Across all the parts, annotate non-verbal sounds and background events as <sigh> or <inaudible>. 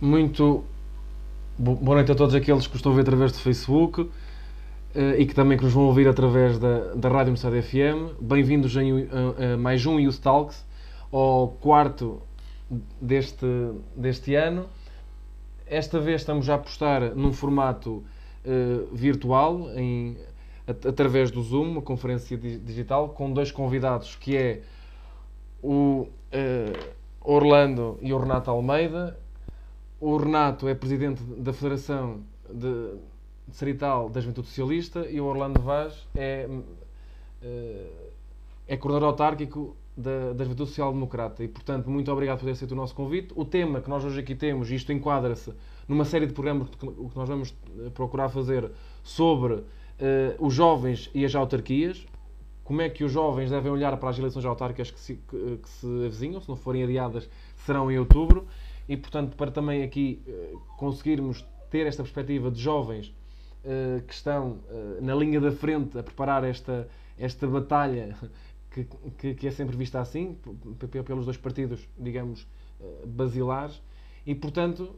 Muito boa noite a todos aqueles que estão a ver através do Facebook eh, e que também que nos vão ouvir através da, da Rádio Moçada FM. Bem-vindos a, a, a, mais um Youth Talks, ao quarto deste, deste ano. Esta vez estamos a apostar num formato uh, virtual, em, através do Zoom, uma conferência digital, com dois convidados, que é o uh, Orlando e o Renato Almeida. O Renato é presidente da Federação de, de Serital da Juventude Socialista e o Orlando Vaz é, uh, é coordenador autárquico da, da Juventude Social Democrata. E, portanto, muito obrigado por ter aceito o nosso convite. O tema que nós hoje aqui temos, e isto enquadra-se numa série de programas que, que nós vamos procurar fazer sobre uh, os jovens e as autarquias, como é que os jovens devem olhar para as eleições autárquicas que se, que, que se avizinham, se não forem adiadas, serão em outubro, e portanto, para também aqui uh, conseguirmos ter esta perspectiva de jovens uh, que estão na linha da frente a preparar esta, esta batalha <laughs> que, que, que é sempre vista assim, pelos dois partidos, digamos, basilares, e portanto,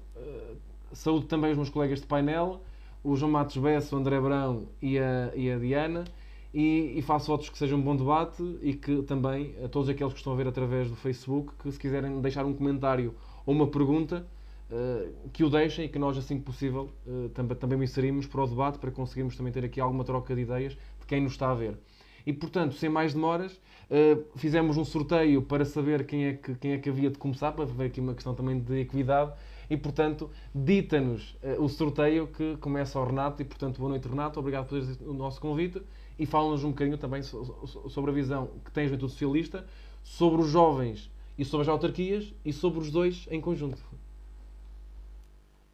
saúdo também os meus colegas de painel o João Matos Bessa, o André Brão e a, e a Diana. E, e, faço votos que seja um bom debate e que também a todos aqueles que estão a ver através do Facebook, que se quiserem deixar um comentário ou uma pergunta, uh, que o deixem e que nós, assim que possível, uh, também, também o inserimos para o debate para conseguirmos também ter aqui alguma troca de ideias de quem nos está a ver. E portanto, sem mais demoras, uh, fizemos um sorteio para saber quem é, que, quem é que havia de começar, para ver aqui uma questão também de equidade e, portanto, dita-nos o sorteio que começa ao Renato. E, portanto, boa noite, Renato. Obrigado por o nosso convite. E fala-nos um bocadinho também sobre a visão que a Juventude Socialista, sobre os jovens e sobre as autarquias e sobre os dois em conjunto.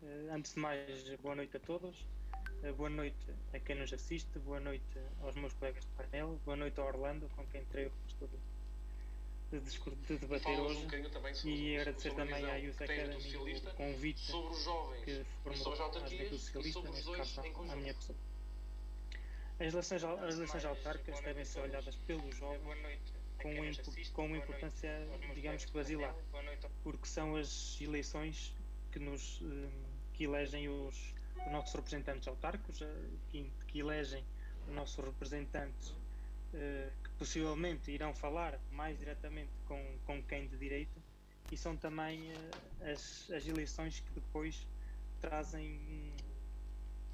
Eh, antes de mais, boa noite a todos. Eh, boa noite a quem nos assiste, boa noite aos meus colegas de painel, boa noite ao Orlando, com quem terei o resto de, de debater hoje um e agradecer também à Youth Academy o convite sobre os jovens, que formou a Juventude Socialista, neste caso à minha pessoa. As eleições, as eleições autárquicas devem ser olhadas pelos jovens com, com uma importância, digamos que basilar, porque são as eleições que nos eh, que elegem os, os nossos representantes autárquicos, eh, que, que elegem os nossos representantes eh, possivelmente irão falar mais diretamente com, com quem de direito e são também uh, as, as eleições que depois trazem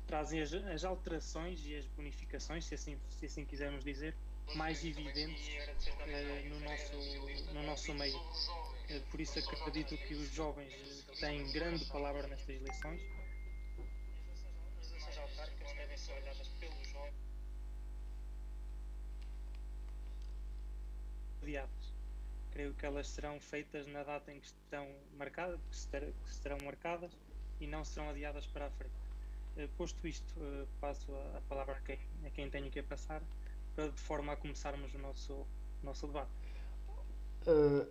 trazem as, as, alterações e as bonificações, se assim, se assim quisermos dizer, mais evidentes uh, no, nosso, no nosso meio. Uh, por isso acredito que os jovens têm grande palavra nestas eleições. As eleições autárquicas devem ser olhadas pelos jovens. Creio que elas serão feitas na data em que estão marcadas, que serão marcadas e não serão adiadas para a frente. Posto isto, passo a palavra a quem, a quem tenho que passar, para de forma a começarmos o nosso, nosso debate. Uh,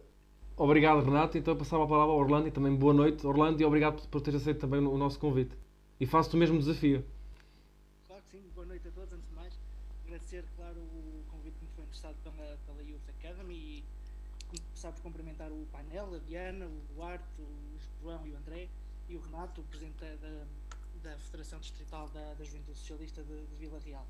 obrigado, Renato. Então, passava a palavra ao Orlando e também boa noite, Orlando, e obrigado por teres aceito também o nosso convite. E faço-te o mesmo desafio. Claro que sim, boa noite a todos. Antes de mais, agradecer, claro, o convite que me foi prestado pela, pela Youth Academy e começar por cumprimentar o painel, a Diana, o Duarte, o João e o André e o Renato, o presidente da, da Federação Distrital da, da Juventude Socialista de, de Vila Real.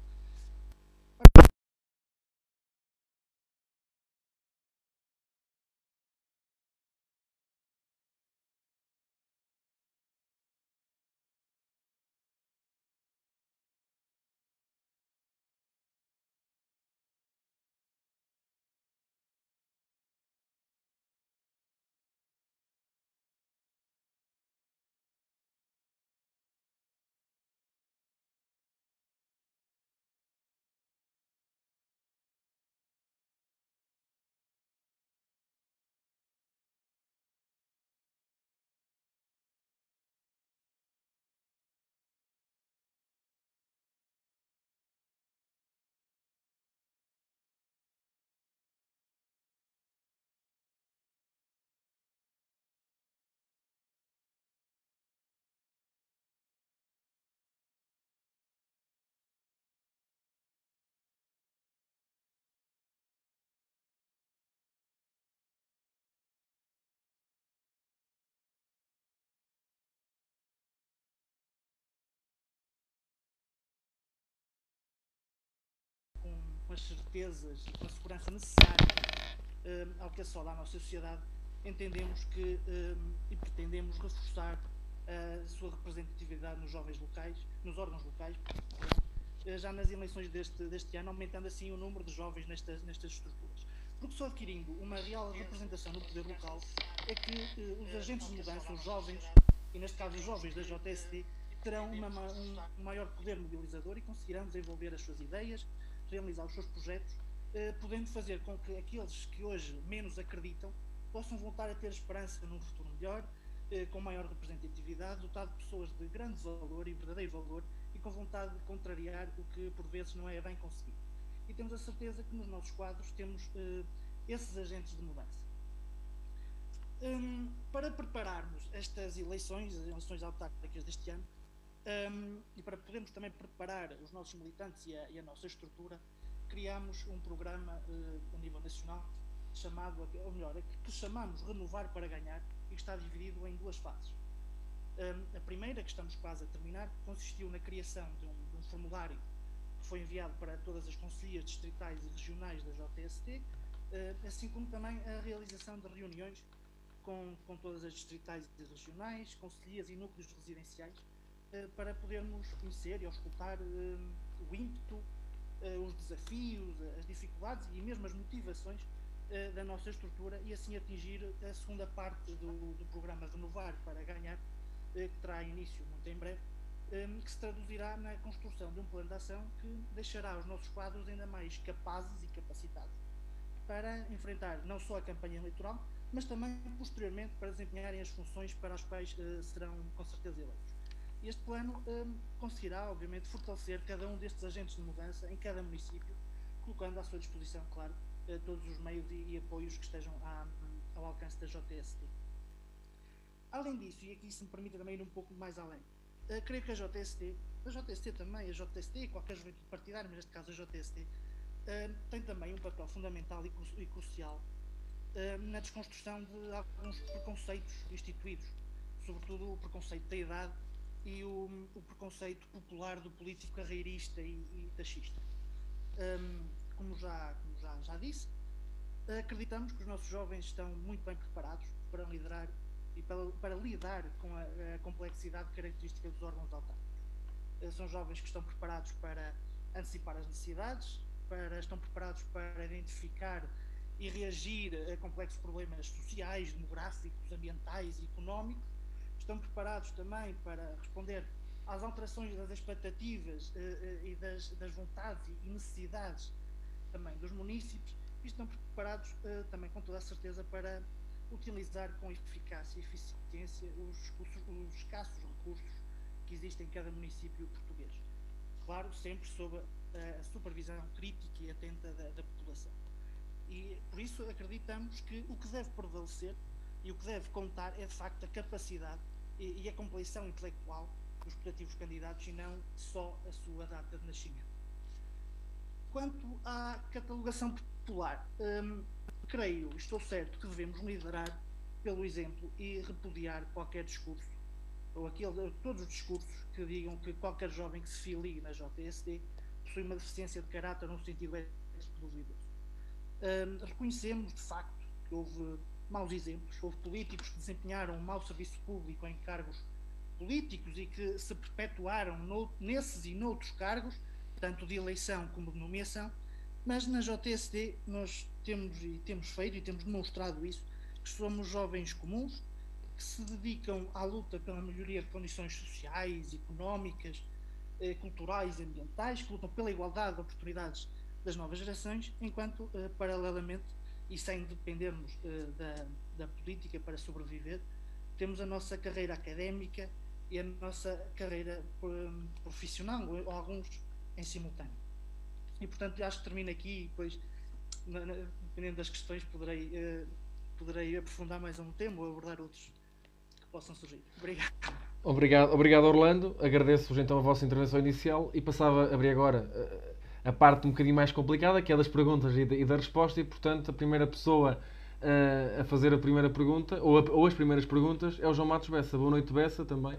Com as certezas e com a segurança necessária ao que assola a nossa sociedade, entendemos que e pretendemos reforçar a sua representatividade nos jovens locais, nos órgãos locais, já nas eleições deste, deste ano, aumentando assim o número de jovens nestas, nestas estruturas. Porque só adquirindo uma real representação no poder local é que eh, os agentes de mudança, os jovens, e neste caso os jovens da JSD, terão uma, um maior poder mobilizador e conseguirão desenvolver as suas ideias, realizar os seus projetos, eh, podendo fazer com que aqueles que hoje menos acreditam possam voltar a ter esperança num futuro melhor, eh, com maior representatividade, dotado de pessoas de grande valor e verdadeiro valor e com vontade de contrariar o que por vezes não é bem conseguido e temos a certeza que nos nossos quadros temos uh, esses agentes de mudança. Um, para prepararmos estas eleições, as eleições autárquicas deste ano, um, e para podermos também preparar os nossos militantes e a, e a nossa estrutura, criámos um programa uh, a nível nacional chamado, ou melhor, que chamamos Renovar para Ganhar e que está dividido em duas fases. Um, a primeira, que estamos quase a terminar, consistiu na criação de um, de um formulário foi enviado para todas as conselheiras distritais e regionais da JST, eh, assim como também a realização de reuniões com, com todas as distritais e regionais, conselheiras e núcleos residenciais, para podermos conhecer e auscultar eh, o ímpeto, os desafios, as dificuldades e mesmo as motivações da nossa estrutura e assim atingir a segunda parte do, do programa Renovar para Ganhar, que terá início muito em breve, que se traduzirá na construção de um plano de ação que deixará os nossos quadros ainda mais capazes e capacitados para enfrentar não só a campanha eleitoral, mas também posteriormente para desempenharem as funções para as quais serão com certeza eleitos. Este plano um, conseguirá, obviamente, fortalecer cada um destes agentes de mudança em cada município, colocando à sua disposição, claro, uh, todos os meios e, e, apoios que estejam à, ao alcance da JST. Além disso, e aqui se me permite também ir um pouco mais além, Uh, creio que a JST, a JST também, a JST e qualquer juventude partidária, mas neste caso a JST, uh, eh, tem também um papel fundamental e, e crucial uh, na desconstrução de alguns preconceitos instituídos, sobretudo o preconceito da idade e o, o preconceito popular do político carreirista e, e taxista. Um, como já, como já, já disse, acreditamos que os nossos jovens estão muito bem preparados para liderar e para, para lidar com a, a, complexidade característica dos órgãos autárquicos. Eh, são jovens que estão preparados para antecipar as necessidades, para, estão preparados para identificar e reagir a complexos problemas sociais, demográficos, ambientais e económicos. Estão preparados também para responder às alterações das expectativas eh, eh, e das, das, vontades e necessidades também dos municípios e estão preparados também com toda a certeza para utilizar com eficácia e eficiência os, os, os escassos recursos que existem em cada município português. Claro, sempre sob a, a supervisão crítica e atenta da, da, população. E por isso acreditamos que o que deve prevalecer e o que deve contar é de facto a capacidade e, e a compreensão intelectual dos respectivos candidatos e não só a sua data de nascimento. Quanto à catalogação popular, hum, creio, estou certo, que devemos liderar pelo exemplo e repudiar qualquer discurso, ou aquele, todos os discursos que digam que qualquer jovem que se filie na JSD possui uma deficiência de caráter no sentido ético duvidoso. Um, reconhecemos, de facto, que houve maus exemplos, houve políticos que desempenharam um mau serviço público em cargos políticos e que se perpetuaram no, nesses e noutros cargos, tanto de eleição como de nomeação, mas na JSD nós temos e temos feito e temos demonstrado isso, que somos jovens comuns que se dedicam à luta pela melhoria de condições sociais, económicas, eh, culturais ambientais, que lutam pela igualdade de oportunidades das novas gerações, enquanto, eh, paralelamente, e sem dependermos eh, da, da política para sobreviver, temos a nossa carreira académica e a nossa carreira profissional, ou alguns em simultâneo. E portanto acho que termino aqui e depois, na, na, dependendo das questões, poderei, uh, poderei aprofundar mais um tema ou abordar outros que possam surgir. Obrigado. Obrigado, obrigado Orlando. Agradeço-vos então a vossa intervenção inicial e passava a abrir agora uh, a parte um bocadinho mais complicada, que é das perguntas e da, e da resposta, e portanto a primeira pessoa uh, a fazer a primeira pergunta, ou, a, ou as primeiras perguntas, é o João Matos Bessa. Boa noite, Bessa, também.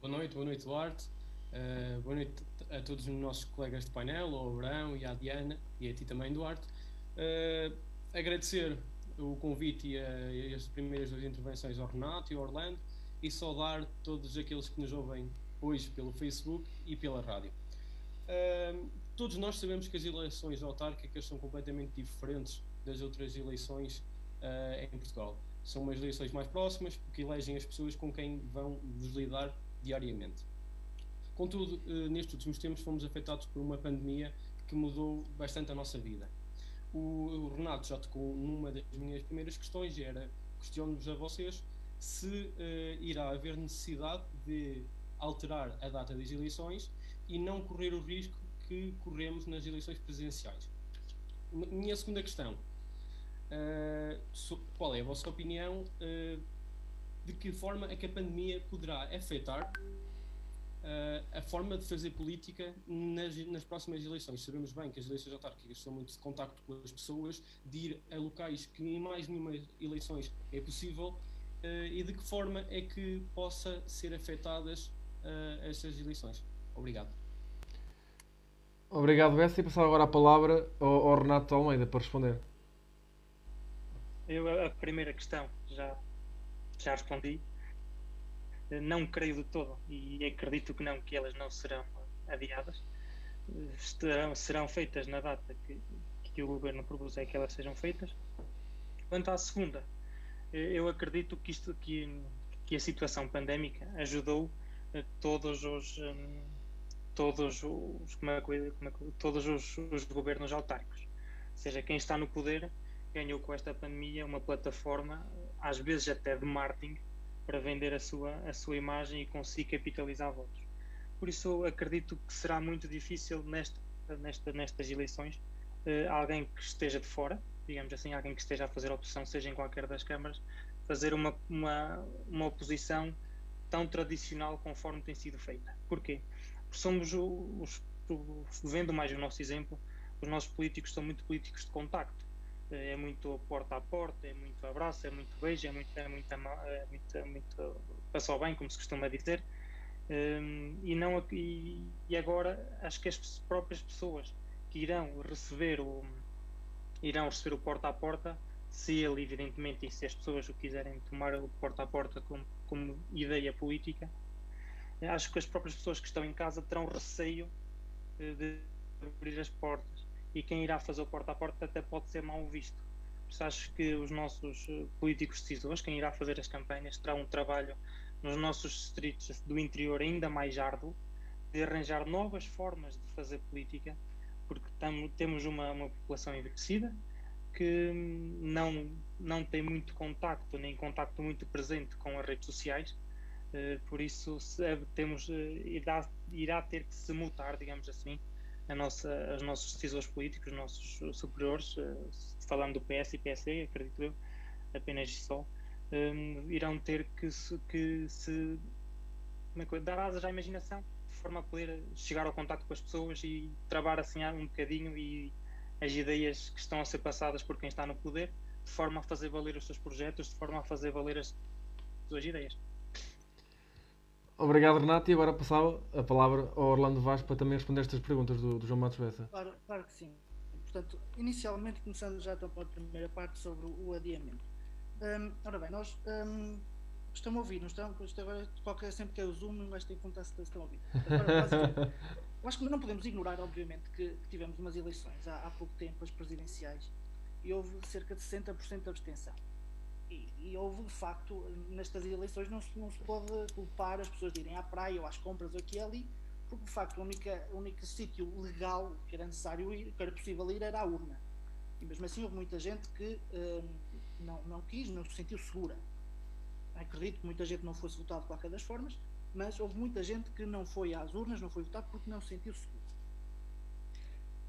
Boa noite, boa noite, Duarte. Uh, boa noite a todos os nossos colegas de painel, ao Abrão e à Diana, e a ti também, Duarte. Uh, agradecer o convite e, a, e as primeiras duas intervenções ao Renato e ao Orlando e saudar todos aqueles que nos ouvem hoje pelo Facebook e pela rádio. Todos nós sabemos que as eleições autárquicas são completamente diferentes das outras eleições uh, em Portugal. São umas eleições mais próximas porque elegem as pessoas com quem vão lidar diariamente. Contudo, uh, nestes últimos tempos fomos afetados por uma pandemia que mudou bastante a nossa vida. O, o Renato já tocou numa das minhas primeiras questões, era questiono-vos a vocês se uh, irá haver necessidade de alterar a data das eleições e não correr o risco que corremos nas eleições presidenciais. Minha segunda questão: uh, qual é a vossa opinião? Uh, de que forma é que a pandemia poderá afetar uh, a forma de fazer política nas, nas próximas eleições? Sabemos bem que as eleições autárquicas são muito de contacto com as pessoas, de ir a locais que em mais nenhuma eleições é possível. e de que forma é que possa ser afetadas estas eleições? Obrigado. Obrigado, Bessi. E passar agora a palavra ao, ao, Renato Almeida para responder. Eu, a primeira questão, já, já respondi. Não creio de todo e acredito que não, que elas não serão adiadas. Estarão, serão feitas na data que, que o governo propôs é que elas sejam feitas. Quanto à segunda, eu acredito que, isto, que, que a situação pandémica ajudou todos os. Um, todos os, como é, como é, todos os, os governos autárquicos. Ou seja, quem está no poder ganhou com esta pandemia uma plataforma, às vezes até de marketing, para vender a sua, a sua imagem e conseguir capitalizar votos. Por isso, acredito que será muito difícil nesta, nesta, nestas eleições uh, alguém que esteja de fora, digamos assim, alguém que esteja a fazer oposição, seja em qualquer das câmaras, fazer uma, uma, uma oposição tão tradicional conforme tem sido feita. Porquê? Somos os, vendo mais o nosso exemplo, os nossos políticos são muito políticos de contacto. É muito porta a porta, é muito abraço, é muito beijo, é muito, é muito, é muito, é muito passou bem, como se costuma dizer. Um, e, não, e, e, agora acho que as próprias pessoas que irão receber o irão receber o porta a porta, se ele evidentemente e se as pessoas o quiserem tomar o porta a porta como, como ideia política, acho que as próprias pessoas que estão em casa terão receio eh, de abrir as portas e quem irá fazer o porta a porta até pode ser mal visto. Por isso acho que os nossos eh, políticos decisores, quem irá fazer as campanhas, terá um trabalho nos nossos distritos do interior ainda mais árduo de arranjar novas formas de fazer política, porque temos uma, uma população envelhecida que hum, não, não tem muito contacto, nem contacto muito presente com as redes sociais por isso eh, temos, eh, irá, irá ter que se mutar, digamos assim, a nossa, os nossos decisores políticos, os nossos superiores, falando do PS e PSD, acredito eu, apenas só, irão ter que se, que se é dar asas à imaginação, de forma a poder chegar ao contato com as pessoas e travar assim um bocadinho e as ideias que estão a ser passadas por quem está no poder, de forma a fazer valer os seus projetos, de forma a fazer valer as suas ideias. Obrigado, Renato. E agora passava a palavra ao Orlando Vaz para também responder estas perguntas do, do João Matos Bessa. Claro, claro que sim. Portanto, inicialmente, começando já então pela primeira parte sobre o adiamento. Um, ora bem, nós um, estão a ouvir, não estão? Isto agora, qualquer, sempre que é o Zoom, vais ter que contar se estão a ouvir. Agora, eu acho que não podemos ignorar, obviamente, que, que tivemos umas eleições há, há pouco tempo, as presidenciais, e houve cerca de 60% de abstenção. E, houve de facto, nestas eleições não se, não se pode culpar as pessoas de irem à praia ou às compras aqui e ali, porque de facto o único, único sítio legal que era necessário ir, que era possível ir, era a urna. E mesmo assim houve muita gente que hum, não, não quis, não se sentiu segura. Acredito que muita gente não fosse votada de qualquer das formas, mas houve muita gente que não foi às urnas, não foi votar porque não se sentiu segura.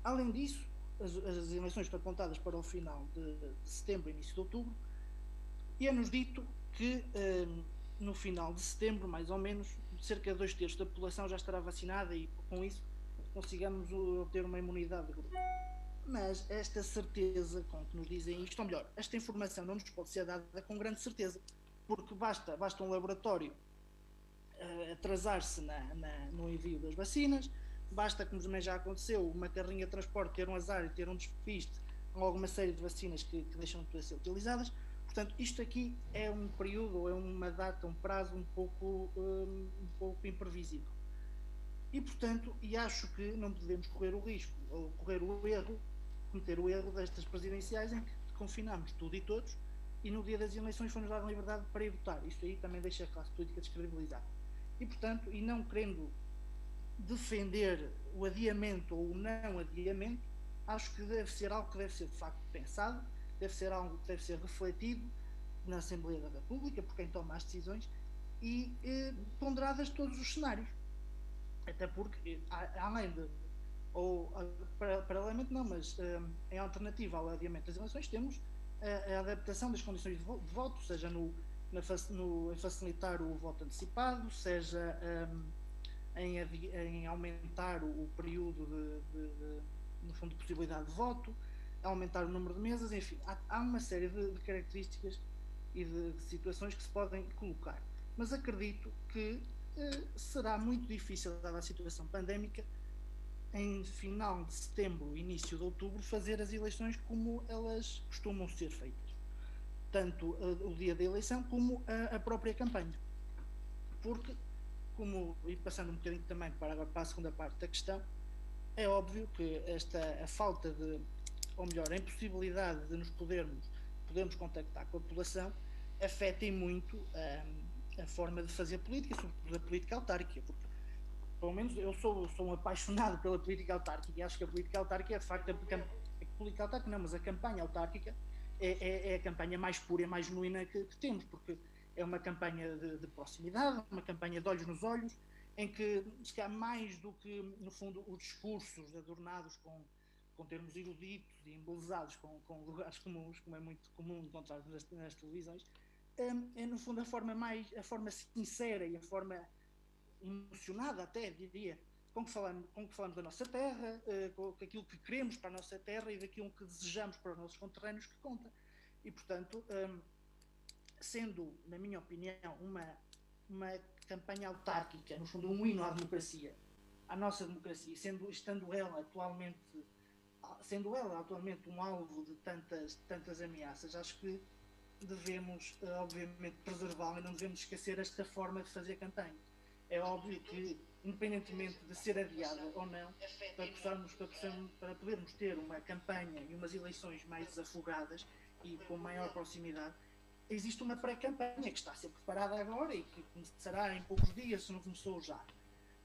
Além disso, as, as eleições estão apontadas para o final de, de setembro, início de outubro, e é-nos dito que um, no final de setembro, mais ou menos, cerca de dois terços da população já estará vacinada e com isso consigamos obter uma imunidade de grupo. Mas esta certeza com que nos dizem isto, ou melhor, esta informação não nos pode ser dada com grande certeza, porque basta, basta um laboratório uh, atrasar-se no envio das vacinas, basta, como também já aconteceu, uma carrinha de transporte ter um azar e ter um despiste com alguma série de vacinas que, que deixam de ser utilizadas. Portanto, isto aqui é um período, é uma data, um prazo um pouco, um, um pouco imprevisível. E, portanto, e acho que não podemos correr o risco, ou correr o erro, cometer o erro destas presidenciais em que confinamos tudo e todos e no dia das eleições foi-nos dada liberdade para ir votar. Isto aí também deixa a classe política descredibilizada. E, portanto, e não querendo defender o adiamento ou o não adiamento, acho que deve ser algo que deve ser de facto pensado, deve ser algo que deve ser refletido na Assembleia da República, por quem toma as decisões, e eh, ponderadas todos os cenários. Até porque, além de, ou paralelamente não, mas um, em alternativa ao adiamento das eleições, temos a, a adaptação das condições de, vo de voto, seja no, na, no, em facilitar o voto antecipado, seja um, em, em, aumentar o, o período de, de, de, no fundo, de possibilidade de voto, aumentar o número de mesas, enfim, há, há uma série de, características e de, situações que se podem colocar. Mas acredito que eh, será muito difícil, dada a situação pandémica, em final de setembro, início de outubro, fazer as eleições como elas costumam ser feitas. Tanto uh, o dia da eleição como a, a, própria campanha. Porque, como, e passando um bocadinho também para, para a segunda parte da questão, é óbvio que esta a falta de, ou melhor, a impossibilidade de nos podermos, podermos contactar com a população afeta muito um, a forma de fazer política, sobretudo a política autárquica, porque pelo menos eu sou, sou um apaixonado pela política autárquica e acho que a política autárquica é de facto a, a política autárquica não, mas a campanha autárquica é, é, é a campanha mais pura e mais genuína que, que temos, porque é uma campanha de, de, proximidade, uma campanha de olhos nos olhos, em que se há mais do que, no fundo, os discursos adornados com, com termos eruditos e embelezados com, com lugares comuns, como é muito comum encontrar nas, nas televisões, é, é, no fundo a forma mais, a forma sincera e a forma emocionada até, diria, com que falamos, com que falamos da nossa terra, uh, com aquilo que queremos para a nossa terra e daquilo que desejamos para os nossos conterrâneos que conta. E, portanto, um, sendo, na minha opinião, uma, uma campanha autárquica, no fundo, um hino à democracia, à nossa democracia, sendo, estando ela atualmente sendo ela atualmente um alvo de tantas, tantas ameaças, acho que devemos, eh, obviamente, preservá-la e não devemos esquecer esta forma de fazer campanha é óbvio que, independentemente de ser adiada ou não, para, possamos, para, possamos, para podermos ter uma campanha e umas eleições mais desafogadas e com maior proximidade, existe uma pré-campanha que está a ser preparada agora e que começará em poucos dias, se não começou já.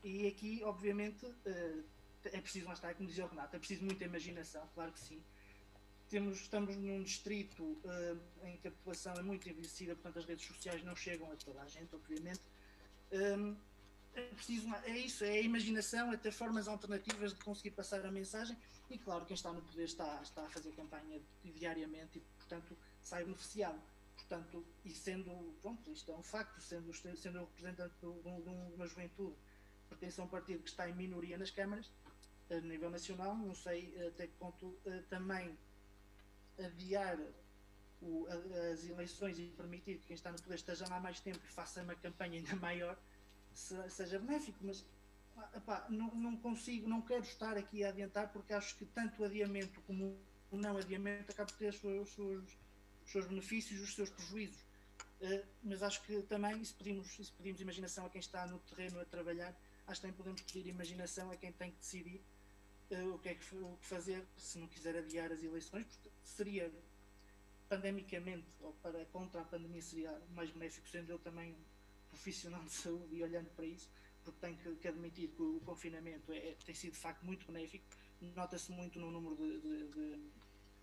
E aqui, obviamente, eh, é preciso, lá está, como dizia o Renato, é preciso muita imaginação, claro que sim. Temos, estamos num distrito uh, em que a população é muito envelhecida, portanto as redes sociais não chegam a toda a gente, obviamente. Um, é preciso, é isso, é a imaginação, é ter formas alternativas de conseguir passar a mensagem e claro, quem está no poder está, está a fazer campanha diariamente e portanto sai beneficiado. Portanto, e sendo, pronto, isto é um facto, sendo, sendo representante de uma juventude pertence a um partido que está em minoria nas câmaras, a nível nacional, não sei até que ponto eh, também adiar o, as eleições e permitir que quem está no poder esteja lá mais tempo e faça uma campanha ainda <laughs> maior, seja benéfico, mas não, não, consigo, não quero estar aqui a adiantar porque acho que tanto o adiamento como o não adiamento acaba por ter os seus, os seus benefícios e os seus prejuízos. Uh, mas acho que também, se pedimos, se pedimos imaginação a quem está no terreno a trabalhar, acho que também podemos pedir imaginação a quem tem que decidir uh, o que é que, o que fazer se não quiser adiar as eleições, porque seria pandemicamente, ou para contra a pandemia, seria mais benéfico, sendo eu também profissional de saúde e olhando para isso, porque tenho que, que admitir que o confinamento é, tem sido de facto muito benéfico, nota-se muito no número de, de, de,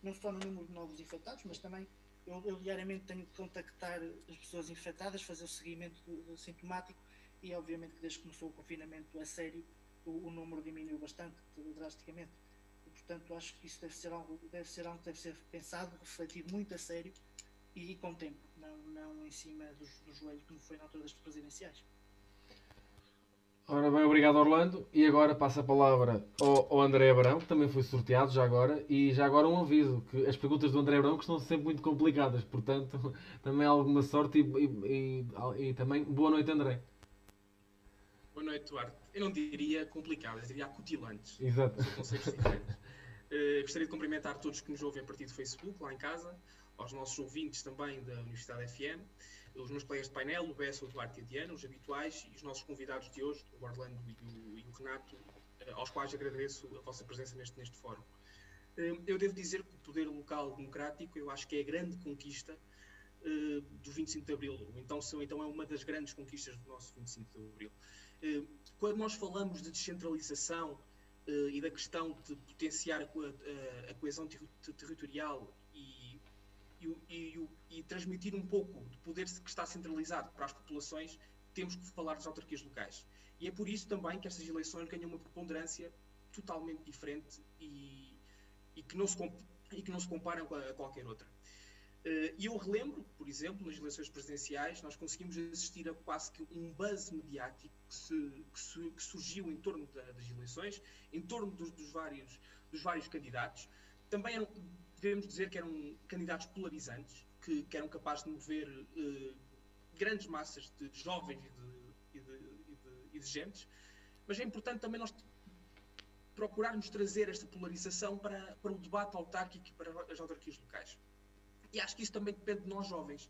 não só no número de novos infectados, mas também eu, eu, diariamente tenho que contactar as pessoas infectadas, fazer o seguimento sintomático e obviamente que desde que começou o confinamento a sério o, o número diminuiu bastante, drasticamente. E, portanto, acho que isso deve ser algo, deve ser algo que deve ser pensado, refletido muito a sério e com tempo, não, não em cima dos, dos joelhos, como foi na altura das presidenciais. Ora bem, obrigado Orlando. E agora passa a palavra ao, ao André Abrão, que também foi sorteado já agora. E já agora um aviso, que as perguntas do André Abrão estão sempre muito complicadas, portanto <laughs> também alguma sorte e, e, e, e também boa noite André. Boa noite Duarte. Eu não diria complicadas, diria acutilantes. Exato. São conceitos diferentes. Uh, <laughs> gostaria de cumprimentar todos que nos ouvem a partir do Facebook, lá em casa, aos nossos ouvintes também da Universidade FM, os meus colegas de painel, o Bessa, o Duarte e a Diana, os habituais, e os nossos convidados de hoje, o Orlando e o, e o Renato, uh, aos quais agradeço a vossa presença neste, neste fórum. Uh, eu devo dizer que o poder local democrático, eu acho que é a grande conquista do 25 de Abril, então, então é uma das grandes conquistas do nosso 25 de Abril. Quando nós falamos de descentralização e da questão de potenciar a, coesão ter territorial e, e, e, e, transmitir um pouco de poder que está centralizado para as populações, temos que falar das autarquias locais. E é por isso também que estas eleições ganham uma preponderância totalmente diferente e, que, não se, e que não se comparam a qualquer outra. Eh, e eu relembro, por exemplo, nas eleições presidenciais, nós conseguimos assistir a quase que um buzz mediático que, se, que, se, que surgiu em torno da, das eleições, em torno dos, dos, vários, dos vários candidatos. Também eram, devemos dizer que eram candidatos polarizantes, que, que eram capazes de mover uh, grandes massas de jovens e de, e, de, e, de, e de gentes. Mas é importante também nós procurarmos trazer esta polarização para, para o debate autárquico e para as autarquias locais. E acho que isso também depende de nós jovens,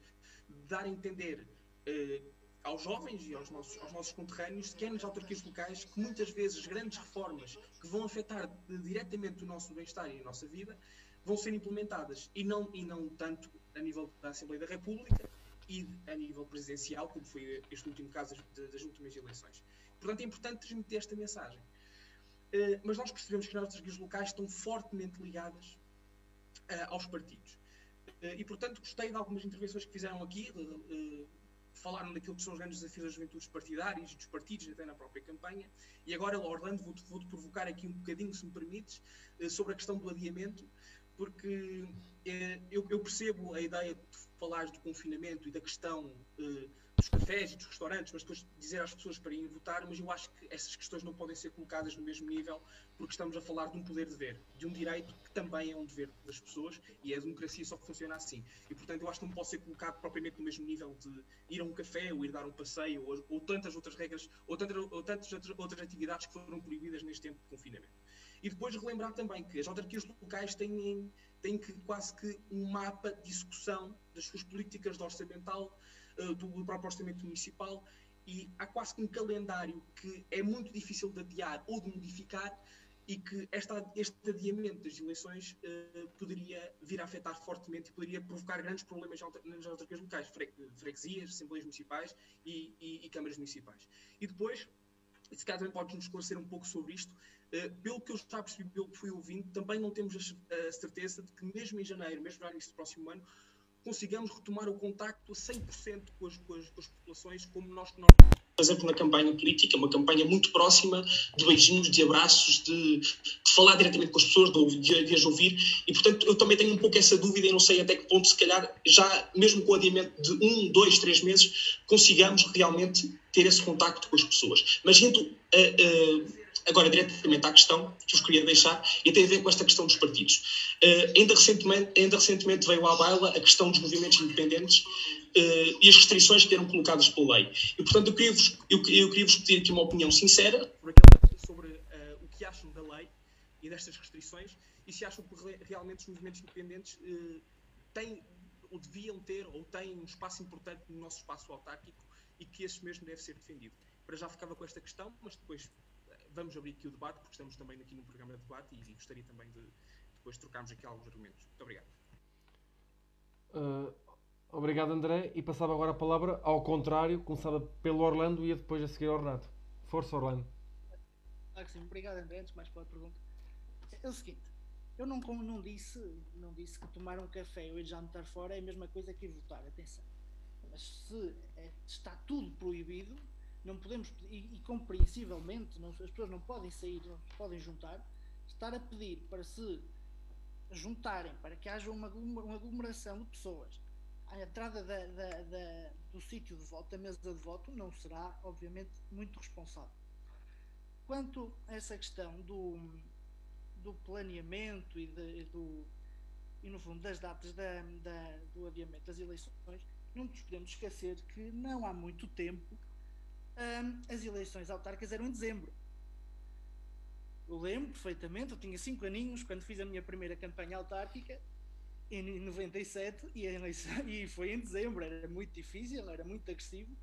de dar a entender eh, aos jovens e aos nossos, aos nossos conterrâneos, que é nas autarquias locais, que muitas vezes grandes reformas que vão afetar diretamente o nosso bem-estar e a nossa vida vão ser implementadas e não, e não tanto a nível da Assembleia da República e a nível presidencial, como foi este último caso das, das últimas eleições. Portanto, é importante transmitir esta mensagem. Uh, mas nós percebemos que as autarquias locais estão fortemente ligadas uh, aos partidos. Uh, e, portanto, gostei de algumas intervenções que fizeram aqui, falaram daquilo que são os grandes desafios das juventudes partidárias e dos partidos, até na própria campanha. E agora, Orlando, vou-te vou provocar aqui um bocadinho, se me permites, sobre a questão do adiamento, porque eu, eu, percebo a ideia de falar do confinamento e da questão dos cafés e dos restaurantes, mas depois dizer às pessoas para irem votar, mas eu acho que essas questões não podem ser colocadas no mesmo nível, porque estamos a falar de um poder-dever, de um direito que também é um dever das pessoas, e a democracia só funciona assim. E, portanto, eu acho que não pode ser colocado propriamente no mesmo nível de ir a um café, ou ir dar um passeio, ou, ou tantas outras regras, ou tantas, ou tantas outras atividades que foram proibidas neste tempo de confinamento. E depois relembrar também que as autarquias locais têm, têm que, quase que um mapa de execução das suas políticas de orçamental, uh, do próprio orçamento municipal e há quase um calendário que é muito difícil de adiar ou de modificar e que esta, este adiamento das eleições uh, poderia vir a afetar fortemente e poderia provocar grandes problemas nas autarquias locais, freguesias, assembleias municipais e, e, e, câmaras municipais. E depois, se calhar também podes nos esclarecer um pouco sobre isto, uh, pelo que eu já percebi, pelo que fui ouvindo, também não temos a, a certeza de que mesmo em janeiro, mesmo no início do próximo ano, consigamos retomar o contacto a 100% com as, com, as, com as populações, como nós, nós por exemplo, na campanha política, uma campanha muito próxima de beijinhos, de abraços, de, de falar diretamente com as pessoas, de, de, de, as ouvir. E, portanto, eu também tenho um pouco essa dúvida e não sei até que ponto, se calhar, já mesmo com o adiamento de um, dois, três meses, consigamos realmente ter esse contacto com as pessoas. Mas indo uh, uh, agora diretamente à questão que vos queria deixar, e tem a ver com esta questão dos partidos. Uh, ainda, recentemente, ainda recentemente veio à baila a questão dos movimentos independentes uh, e as restrições que eram colocadas pela lei. E, portanto, eu queria-vos eu, eu queria pedir aqui uma opinião sincera sobre uh, o que acham da lei e destas restrições e se acham que realmente os movimentos independentes têm ou deviam ter ou têm um espaço importante no nosso espaço autárquico e que esse mesmo deve ser defendido. Para já ficava com esta questão, mas depois vamos abrir aqui o debate, porque estamos também aqui num programa de debate e gostaria também de depois trocarmos aqui alguns argumentos. Muito obrigado. Uh, obrigado, André. E passava agora a palavra ao contrário, começava pelo Orlando e ia depois a seguir ao Renato. Força, Orlando. Que sim. Obrigado, André. Antes mais pela pergunta. É o seguinte. Eu não, não, disse, não disse que tomar um café ou ir jantar fora é a mesma coisa que ir votar. Atenção. Mas se é, está tudo proibido, não podemos, e, e compreensivelmente, não, as pessoas não podem sair, não podem juntar, estar a pedir para se juntarem, para que haja uma, uma aglomeração de pessoas à entrada da, da, da, do sítio de voto, da mesa de voto, não será, obviamente, muito responsável. Quanto a essa questão do, do planeamento e, de, do, e, no fundo, das datas da, do adiamento das eleições, não nos podemos esquecer que não há muito tempo um, as eleições autárquicas eram em dezembro. Eu lembro perfeitamente, eu tinha 5 aninhos quando fiz a minha primeira campanha autárquica em 97 e, eleição, e foi em dezembro, era muito difícil, era muito agressivo,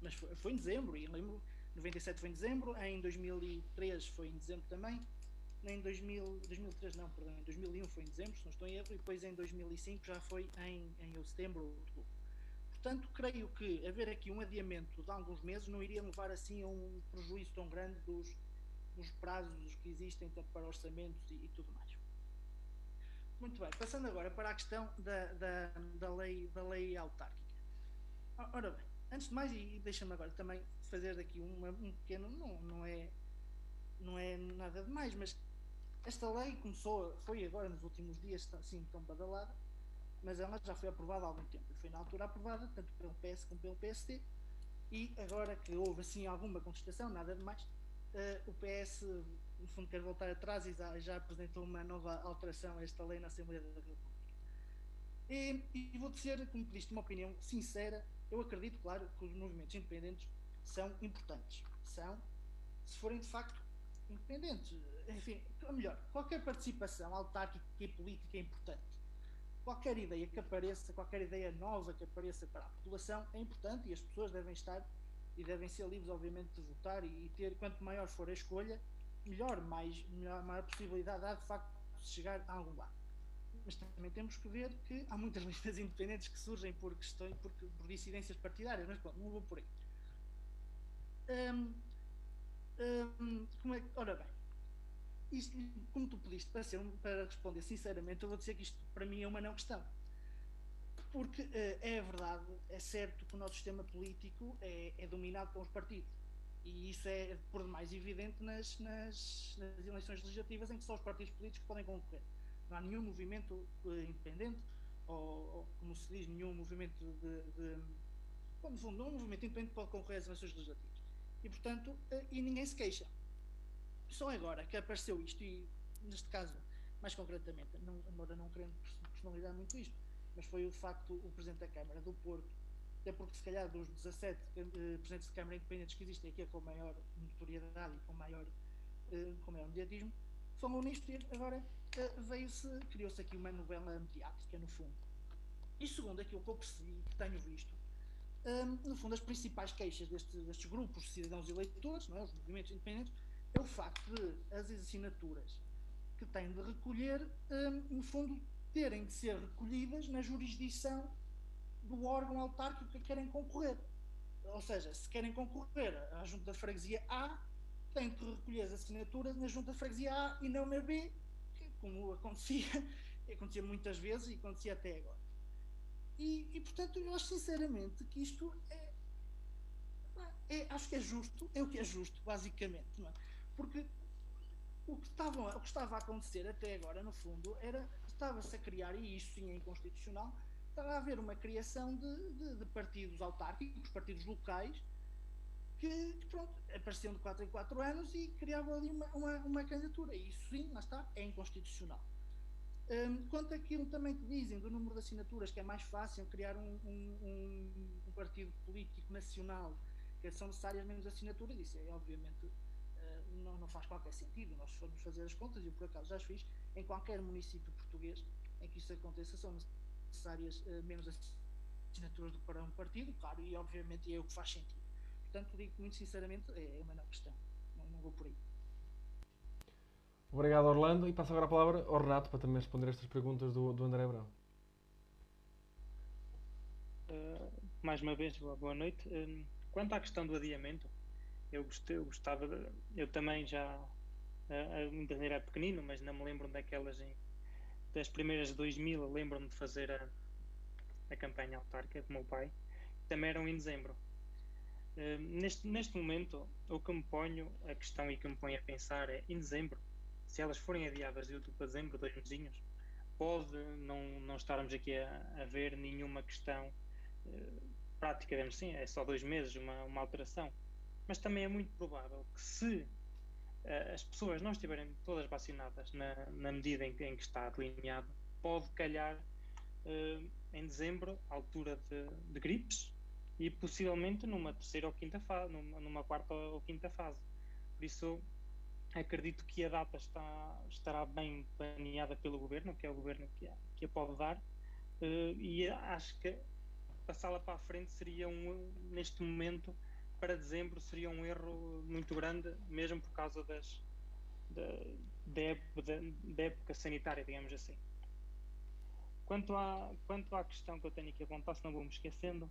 mas foi, foi em dezembro, e lembro, 97 foi em dezembro, em 2003 foi em dezembro também, em 2000, 2003 não, perdão, em 2001 foi em dezembro, se não estou em erro, e depois em 2005 já foi em, em setembro ou outubro. Portanto, creio que haver aqui um adiamento de alguns meses não iria levar assim a um prejuízo tão grande dos, dos prazos que existem para orçamentos e, e, tudo mais. Muito bem, passando agora para a questão da, da, da, lei, da lei autárquica. Ora bem, antes de mais, e deixa-me agora também fazer aqui uma, um pequeno, não, não, é, não é nada demais, mas esta lei começou, foi agora nos últimos dias, assim tão badalada, mas ela já foi aprovada há algum tempo. Foi na altura aprovada, tanto pelo PS como pelo PSD, e agora que houve assim alguma contestação, nada de mais, uh, o PS, no fundo, quer voltar atrás e já, já, apresentou uma nova alteração a esta lei na Assembleia da República. E, e vou dizer, como pediste, uma opinião sincera. Eu acredito, claro, que os movimentos independentes são importantes. São, se forem de facto independentes. Enfim, ou melhor, qualquer participação autárquica e política é importante qualquer ideia que apareça, qualquer ideia nova que apareça para a população é importante e as pessoas devem estar e devem ser livres, obviamente, de votar e, ter, quanto maior for a escolha, melhor, mais, melhor, maior possibilidade há de facto de chegar a algum lado. Mas também temos que ver que há muitas <laughs> listas independentes que surgem por questões, por, por dissidências partidárias, mas pronto, não vou por aí. Hum, hum, como é, ora bem, isto, como tu pediste para, ser, para responder sinceramente, eu vou dizer que isto para mim é uma não questão. Porque uh, é verdade, é certo que o nosso sistema político é, é, dominado pelos partidos. E isso é por demais evidente nas, nas, nas, eleições legislativas em que só os partidos políticos podem concorrer. Não há nenhum movimento uh, independente, ou, ou, como se diz, nenhum movimento de. de bom, no fundo, um movimento independente pode concorrer às eleições legislativas. E, portanto, uh, e ninguém se queixa só agora que apareceu isto, e neste caso, mais concretamente, não, embora não querendo personalizar muito isto, mas foi o facto o Presidente da Câmara do Porto, até porque se calhar dos 17 uh, Presidentes de Câmara independentes que existem aqui é com maior notoriedade e com maior, uh, com maior mediatismo, falou nisto e agora uh, veio-se, criou-se aqui uma novela mediática, no fundo. E segundo aquilo que eu percebi, que tenho visto, um, no fundo, as principais queixas destes, destes grupos de cidadãos eleitores, não é, os movimentos independentes, é o facto de as assinaturas que têm de recolher, um, no fundo, terem de ser recolhidas na jurisdição do órgão autárquico que querem concorrer. Ou seja, se querem concorrer à junta da freguesia A, têm de recolher as assinaturas na junta da freguesia A e não na B, como acontecia, <laughs> acontecia muitas vezes e acontecia até agora. E, e portanto, eu acho sinceramente que isto é, é, acho que é justo, é o que é justo, basicamente. Não é? Porque o que, estava, o que estava a acontecer até agora, no fundo, era estava-se a criar, e isso sim é inconstitucional, estava a haver uma criação de, de, de partidos autárquicos, partidos locais, que, que, pronto, apareciam de 4 em 4 anos e criavam ali uma, uma, uma candidatura. E isso sim, lá está, é inconstitucional. Um, quanto àquilo também que dizem do número de assinaturas, que é mais fácil criar um, um, um partido político nacional, que são necessárias menos assinaturas, isso é obviamente não, não faz qualquer sentido. Nós formos fazer as contas, e por acaso já as fiz, em qualquer município português em que isso aconteça, são necessárias uh, menos assinaturas do que para um partido, claro, e obviamente é o que faz sentido. Portanto, digo muito sinceramente, é uma não questão. Não, não vou por aí. Obrigado, Orlando. E passo agora a palavra ao Renato para também responder estas perguntas do, do André Brão. Uh, mais uma vez, boa noite. Uh, quanto à questão do adiamento, eu, gostei, eu gostava, de, eu também já, a, muitas era pequenino, mas não me lembro daquelas, em, das primeiras 2000, lembro-me de fazer a, a campanha autárquica com o meu pai, também eram em dezembro. Uh, neste, neste momento, o que me ponho, a questão e que me ponho a pensar é, em dezembro, se elas forem adiadas de outubro para dezembro, dois mesinhos, pode não, não estarmos aqui a, a ver nenhuma questão uh, prática, digamos assim, é só dois meses, uma, uma alteração mas também é muito provável que se uh, as pessoas não estiverem todas vacinadas na, na medida em que, em que, está delineado, pode calhar uh, em dezembro, altura de, de gripes, e possivelmente numa terceira ou quinta fase, numa, numa quarta ou quinta fase. Por isso, acredito que a data está, estará bem planeada pelo governo, que é o governo que a, que a pode dar, uh, e acho que passá-la para a frente seria um, neste momento, para dezembro, seria um erro muito grande, mesmo por causa das, da, da, da época sanitária, digamos assim. Quanto à, quanto à questão que eu tenho aqui apontar, se não vou me esquecendo,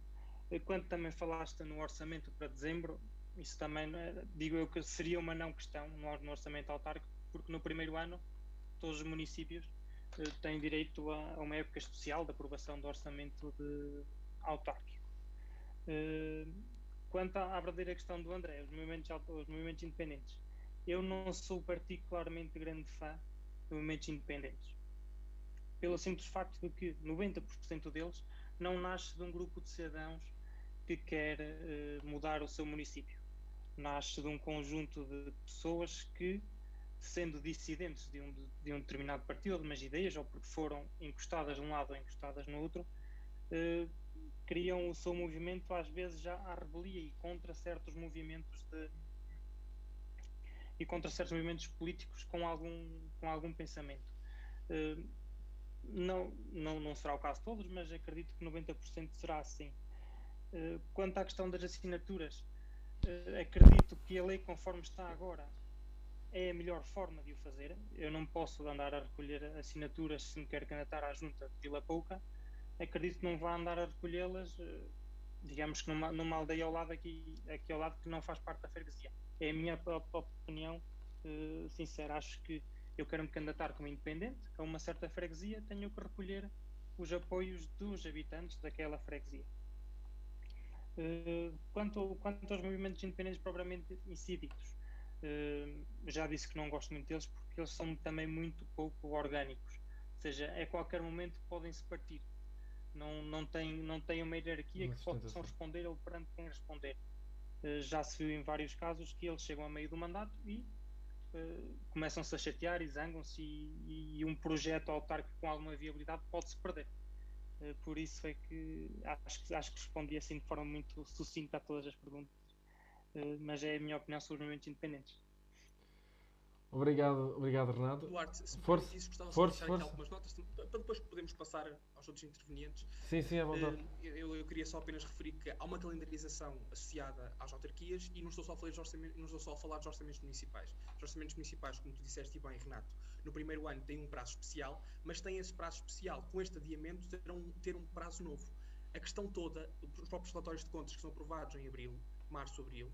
eh, quando também falaste no orçamento para dezembro, isso também, digo eu que seria uma não questão no orçamento autárquico, porque no primeiro ano todos os municípios eh, têm direito a, uma época especial de aprovação do orçamento de, autárquico. Eh, quanto à, verdadeira questão do André, os movimentos, os movimentos independentes, eu não sou particularmente grande fã de movimentos independentes. Pelo simples facto de que 90% deles não nasce de um grupo de cidadãos que quer uh, mudar o seu município nasce de um conjunto de pessoas que, sendo dissidentes de um, de um determinado partido de umas ideias, ou porque foram encostadas de um lado ou encostadas no outro, eh, criam o seu movimento às vezes já à rebelia e contra certos movimentos de e contra certos movimentos políticos com algum com algum pensamento eh, não, não não será o caso de todos mas acredito que 90% será assim eh, quanto à questão das assinaturas uh, acredito que a lei conforme está agora é a melhor forma de o fazer. Eu não posso andar a recolher assinaturas se me quer candidatar à junta de Vila Pouca. Acredito que não vá andar a recolhê-las, uh, digamos que numa, numa aldeia ao lado aqui, aqui ao lado que não faz parte da freguesia. É a minha opinião uh, sincera. Acho que eu quero me candidatar como independente a uma certa freguesia, tenho que recolher os apoios dos habitantes daquela freguesia. Eh, quanto, quanto aos movimentos independentes propriamente incídicos, já disse que não gosto muito deles porque eles são também muito pouco orgânicos. Ou seja, a qualquer momento podem-se partir. Não, não, tem, não tem uma hierarquia que possam responder ou perante quem responder. Uh, já se viu em vários casos que eles chegam a meio do mandato e começam-se a chatear e zangam-se e, e um projeto autárquico com alguma viabilidade pode-se perder. Eh, por isso é que acho, acho que respondi assim de forma muito sucinta a todas as perguntas. Eh, mas é a minha opinião sobre os movimentos independentes. Obrigado, obrigado Renato. Duarte, se força, gostava força, de deixar força. algumas notas para depois podermos passar aos outros intervenientes. Sim, sim, é vontade. Uh, eu, eu, queria só apenas referir que há uma calendarização associada às autarquias e não estou só a falar dos orçamentos, não estou só a falar dos orçamentos municipais. Os orçamentos municipais, como tu disseste bem, Renato, no primeiro ano têm um prazo especial, mas têm esse prazo especial. Com este adiamento, terão ter um prazo novo. A questão toda, os próprios relatórios de contas que são aprovados em abril, março, abril,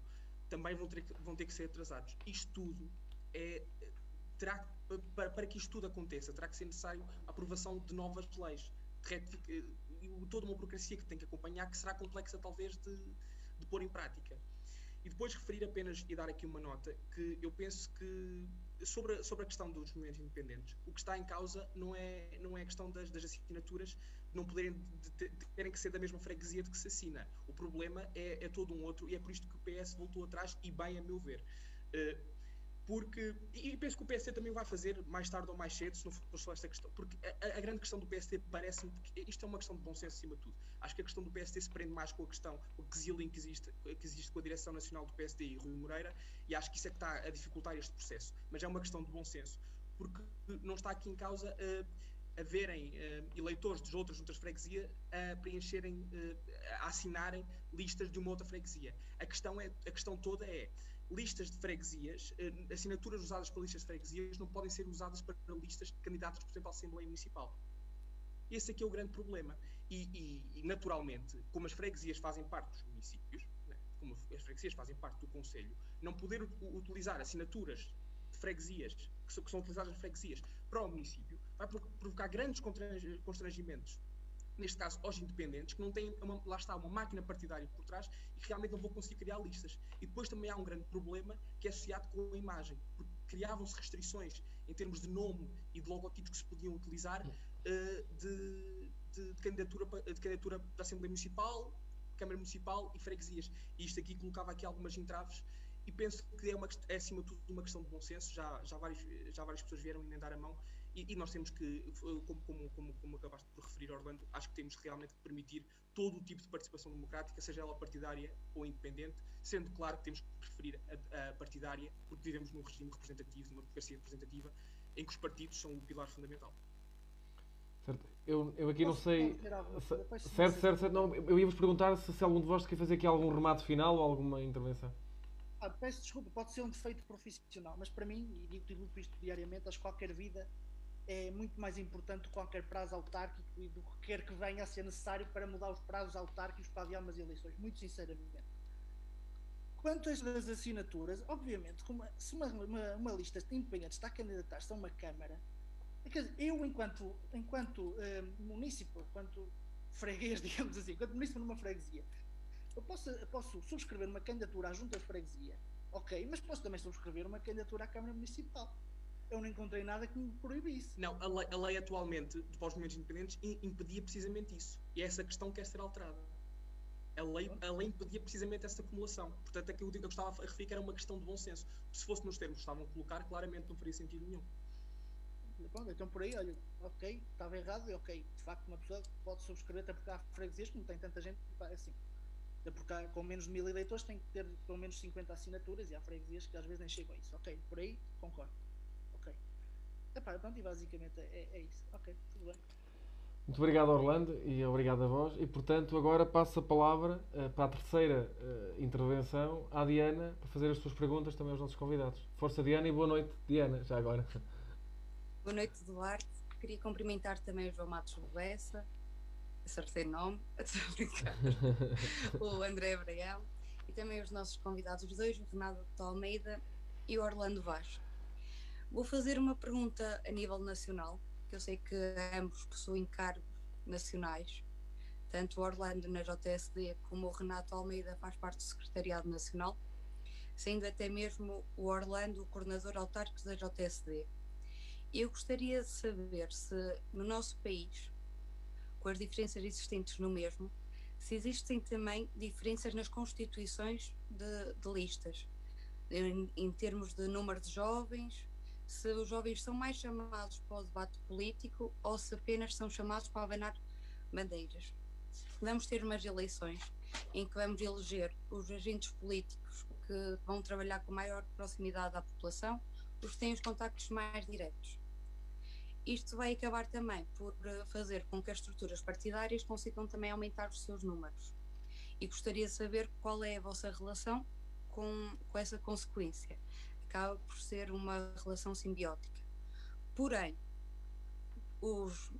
também vão ter, vão ter que ser atrasados. Isto tudo é terá, para, para que isto tudo aconteça, terá que ser necessário a aprovação de novas leis, de toda uma burocracia que tem que acompanhar, que será complexa talvez de, de pôr em prática. E depois referir apenas e dar aqui uma nota que eu penso que sobre, sobre a questão dos movimentos independentes, o que está em causa não é, não é a questão das, das assinaturas não poderem de, de, de, terem que ser da mesma freguesia de que se assina. O problema é, é todo um outro e é por isto que o PS voltou atrás e bem a meu ver. Uh, porque, e penso que o PSD também vai fazer mais tarde ou mais cedo, se não for só esta questão, porque a, a grande questão do PSD parece-me que isto é uma questão de bom senso acima de tudo. Acho que a questão do PSD se prende mais com a questão, o quesilin que existe, que existe com a direção nacional do PSD e Rui Moreira, e acho que isso é que está a dificultar este processo. Mas é uma questão de bom senso, porque não está aqui em causa uh, haverem uh, eleitores de outras juntas de freguesia a preencherem, uh, a assinarem listas de uma outra freguesia. A questão, é, a questão toda é listas de freguesias, eh, assinaturas usadas para listas de freguesias não podem ser usadas para listas de candidatos, por exemplo, à Assembleia Municipal. Esse aqui é o grande problema. E, e, e naturalmente, como as freguesias fazem parte dos municípios, né, como as freguesias fazem parte do Conselho, não poder utilizar assinaturas de freguesias, que são, que são utilizadas em freguesias, para o município, vai provocar grandes constrangimentos neste caso aos independentes, que não têm, uma, lá está, uma máquina partidária por trás e que realmente não vão conseguir criar listas. E depois também há um grande problema que é associado com a imagem, porque criavam-se restrições em termos de nome e de logotipos que se podiam utilizar uh, de, de, de, candidatura, de candidatura da Assembleia Municipal, Câmara Municipal e freguesias. E isto aqui colocava aqui algumas entraves e penso que é, uma, é acima de tudo uma questão de bom senso, já, já, vários, já várias pessoas vieram emendar a mão E, e nós temos que, como, como, como, como acabaste por referir, Orlando, acho que temos realmente que permitir todo o tipo de participação democrática, seja ela partidária ou independente, sendo claro que temos que preferir a, a partidária, porque vivemos num regime representativo, numa democracia representativa, em que os partidos são o pilar fundamental. Certo. Eu, eu aqui não Posso- sei. posso dizer alguma coisa? Depois, se Certo, você- certo, certo. Não, eu ia-vos perguntar se, se algum de vós quer fazer aqui algum remate final ou alguma intervenção. Ah, peço desculpa, pode ser um defeito profissional, mas para mim, e digo-te luto isto diariamente, acho que qualquer vida é muito mais importante do que qualquer prazo autárquico e do que quer que venha a ser necessário para mudar os prazos autárquicos para adiar umas eleições, muito sinceramente. Quanto às assinaturas, obviamente, se uma, uma, uma lista de independentes está a candidatar-se a uma Câmara, dizer, eu, enquanto, enquanto eh, município, enquanto freguês, <laughs> digamos assim, enquanto município numa freguesia, eu posso, posso subscrever uma candidatura à junta de freguesia, ok, mas posso também subscrever uma candidatura à Câmara Municipal. Eu não encontrei nada que me proibisse. Não, a lei, a lei atualmente, para os movimentos independentes, im- impedia precisamente isso. E é essa questão que quer ser alterada. A lei, a lei impedia precisamente essa acumulação. Portanto, é que eu, eu estava a referir que era uma questão de bom senso. Se fosse nos termos que estavam a colocar, claramente não faria sentido nenhum. Pronto, então por aí, olha, ok, estava errado, e ok, de facto uma pessoa pode subscrever até porque há freguesias que não tem tanta gente, é assim. Até porque há, com menos de mil eleitores tem que ter pelo menos 50 assinaturas e há freguesias que às vezes nem chegam a isso. Ok, por aí, concordo. Epá, pronto, e basicamente é, é isso. Ok, tudo bem. Muito obrigado, Orlando, e obrigado a vós. E, portanto, agora passo a palavra eh, para a terceira eh, intervenção à Diana para fazer as suas perguntas também aos nossos convidados. Força, Diana, e boa noite, Diana, já agora. Boa noite, Duarte. Queria cumprimentar também o João Matos Bessa, acertei o nome, <laughs> estou a brincar. o André Abraão e também os nossos convidados, os dois, o Renato de Almeida e o Orlando Vaz. Vou fazer uma pergunta a nível nacional, que eu sei que ambos possuem cargos nacionais, tanto o Orlando na JSD como o Renato Almeida faz parte do Secretariado Nacional, sendo até mesmo o Orlando o coordenador autárquico da JSD. Eu gostaria de saber se no nosso país, com as diferenças existentes no mesmo, se existem também diferenças nas constituições de, de listas, em, em termos de número de jovens, se os jovens são mais chamados para o debate político ou se apenas são chamados para abanar bandeiras. Vamos ter umas eleições em que vamos eleger os agentes políticos que vão trabalhar com maior proximidade à população, os que têm os contactos mais diretos. Isto vai acabar também por eh, fazer com que as estruturas partidárias consigam também aumentar os seus números. E gostaria de saber qual é a vossa relação com, com essa consequência. Acaba por ser uma relação simbiótica. Porém, os,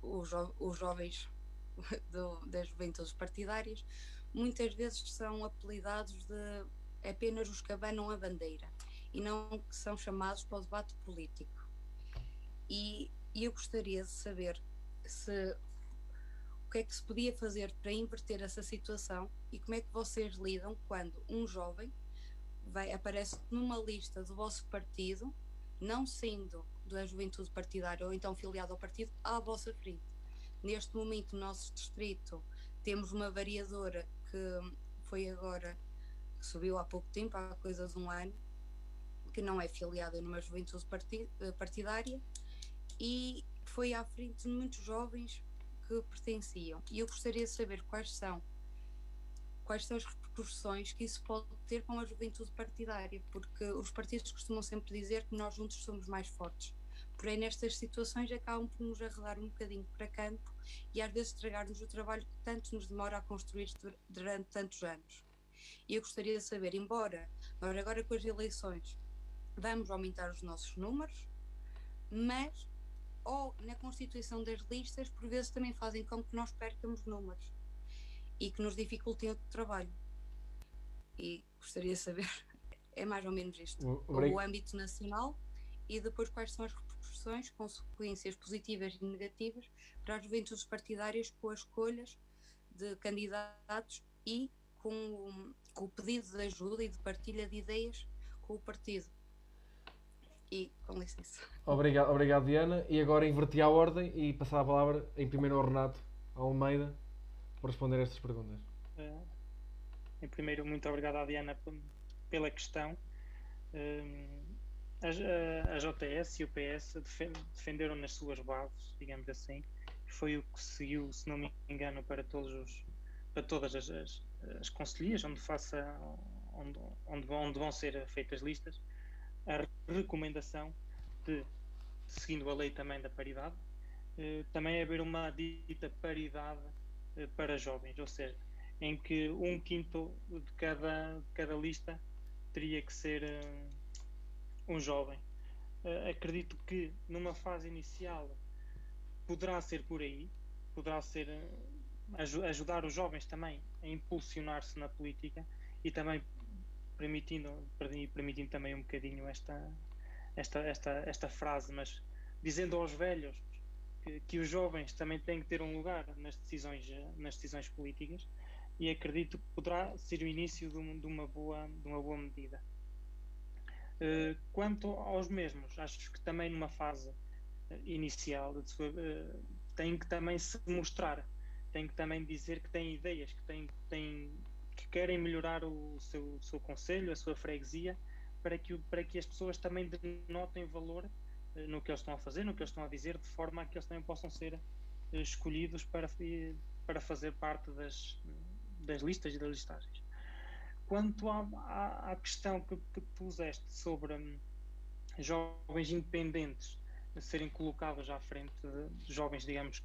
os, os jovens <laughs> do, das juventudes partidárias muitas vezes são apelidados de apenas os que abanam a bandeira e não são chamados para o debate político. E, e eu gostaria de saber se o que é que se podia fazer para inverter essa situação e como é que vocês lidam quando um jovem vai, aparece numa lista do vosso partido, não sendo da juventude partidária ou então filiado ao partido, à vossa frente. Neste momento, no nosso distrito, temos uma variadora que foi agora, que subiu há pouco tempo, há coisa de um ano, que não é filiada numa juventude eh, partidária e foi à frente de muitos jovens que pertenciam. E eu gostaria de saber quais são quais são as repercussões que isso pode ter com a juventude partidária, porque os partidos costumam sempre dizer que nós juntos somos mais fortes. Porém, nestas situações acabam por nos arredar um bocadinho para campo e às vezes estragar-nos o trabalho que tanto nos demora a construir dur- durante tantos anos. E eu gostaria de saber, embora nós agora com as eleições vamos aumentar os nossos números, mas ou na constituição das listas, por vezes também fazem com que nós percamos números e que nos dificultem o trabalho. E gostaria de saber, <laughs> é mais ou menos isto, O- âmbito nacional e depois quais são as repercussões, consequências positivas e negativas para as juventudes partidárias com as escolhas de candidatos e com, o- com o pedido de ajuda e de partilha de ideias com o partido. E com licença. Obrigado, obrigado, Diana. E agora inverti a ordem e passar a palavra em primeiro ao Renato Almeida para responder a estas perguntas. Eh, em primeiro, muito obrigado à Diana pela questão. Hum, a, a, JTS e o PS defenderam nas suas bases, digamos assim, foi o que seguiu, se não me engano, para todos os para todas as, as, as onde faça onde, onde, onde vão ser feitas listas a recomendação de seguindo a lei também da paridade eh, também haver uma dita paridade eh, para jovens, ou seja, em que um quinto de cada, de cada lista teria que ser eh, um jovem. Uh, acredito que numa fase inicial poderá ser por aí, poderá ser uh, ajudar os jovens também a impulsionar-se na política e também permitindo, permitindo também um bocadinho esta, esta, esta, esta frase, mas dizendo aos velhos que, que, os jovens também têm que ter um lugar nas decisões, nas decisões políticas e acredito que poderá ser o início de uma, boa, de uma boa medida. Uh, quanto aos mesmos, acho que também numa fase eh, inicial uh, tem que também se mostrar, tem que também dizer que têm ideias, que, têm, têm, que querem melhorar o seu, o seu conselho, a sua freguesia, para que, para que as pessoas também denotem valor no que eles estão a fazer, no que eles estão a dizer, de forma a que eles também possam ser escolhidos para, para fazer parte das, das listas e das listagens. Quanto à, à, à questão que, que puseste sobre hum, jovens independentes serem colocados à frente de jovens, digamos,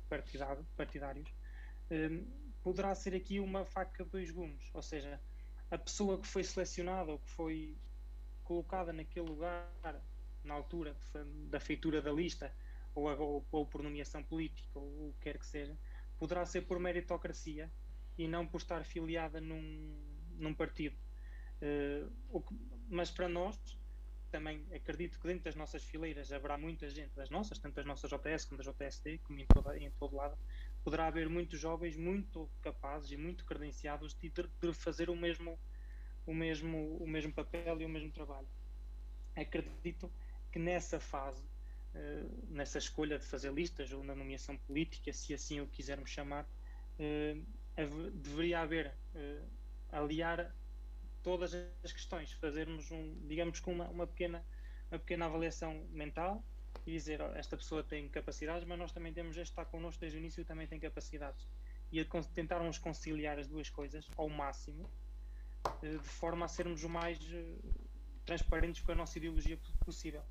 partidários, hum, poderá ser aqui uma faca de dois gumes, ou seja, a pessoa que foi selecionada ou que foi colocada naquele lugar na altura da feitura da lista ou, ou, ou por nomeação política ou o que quer que seja, poderá ser por meritocracia e não por estar filiada num, num partido. Uh, que, mas para nós, também acredito que dentro das nossas fileiras haverá muita gente, das nossas, tanto das nossas JS como das JST, como em, toda, em todo lado, poderá haver muitos jovens muito capazes e muito credenciados de, de fazer o mesmo, o, mesmo, o mesmo papel e o mesmo trabalho. Acredito que nessa fase, uh, nessa escolha de fazer listas ou na nomeação política, se assim o quisermos chamar, uh, deveria haver uh, aliar todas as questões, fazermos um, digamos com uma, uma, pequena, uma pequena avaliação mental e dizer esta pessoa tem capacidades, mas nós também temos este está connosco desde o início e também tem capacidades. E tentarmos conciliar as duas coisas ao máximo, uh, de forma a sermos o mais uh, transparentes com a nossa ideologia possível.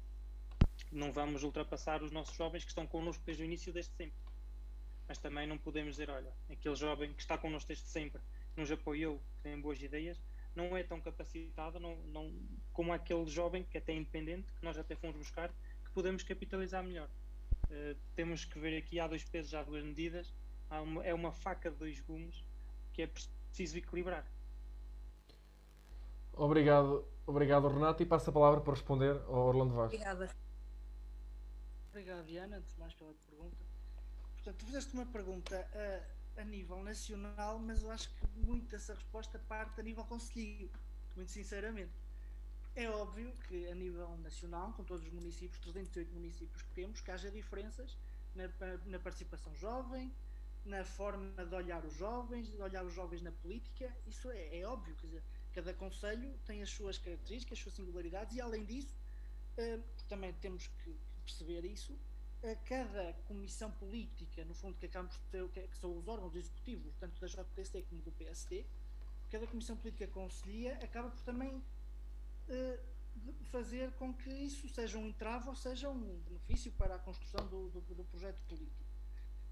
Não vamos ultrapassar os nossos jovens que estão connosco desde o início, desde sempre mas também não podemos dizer, olha, aquele jovem que está connosco desde sempre, nos apoiou, que tem boas ideias, não é tão capacitado não, não, como aquele jovem que é até é independente, que nós até fomos buscar, que podemos capitalizar melhor. Uh, temos que ver aqui, há dois pesos, há duas medidas, há uma, é uma faca de dois gumes que é preciso equilibrar. Obrigado, obrigado Renato, e passo a palavra para responder ao Orlando Vaz. Obrigada. Obrigado, Diana, antes de mais pela pergunta. Portanto, tu fizeste uma pergunta a, a nível nacional, mas eu acho que muito essa resposta parte a nível conselho, muito sinceramente. É óbvio que a nível nacional, com todos os municípios, 308 municípios que temos, que haja diferenças na, na participação jovem, na forma de olhar os jovens, de olhar os jovens na política, isso é, é óbvio, quer dizer, cada conselho tem as suas características, as suas singularidades e além disso, uh, também temos que perceber isso, a cada comissão política, no fundo, que acabamos de ter, que são os órgãos executivos, tanto da JTC como do PST, cada comissão política conselhia acaba por também uh, fazer com que isso seja um entrave ou seja um benefício para a construção do, do, do projeto político.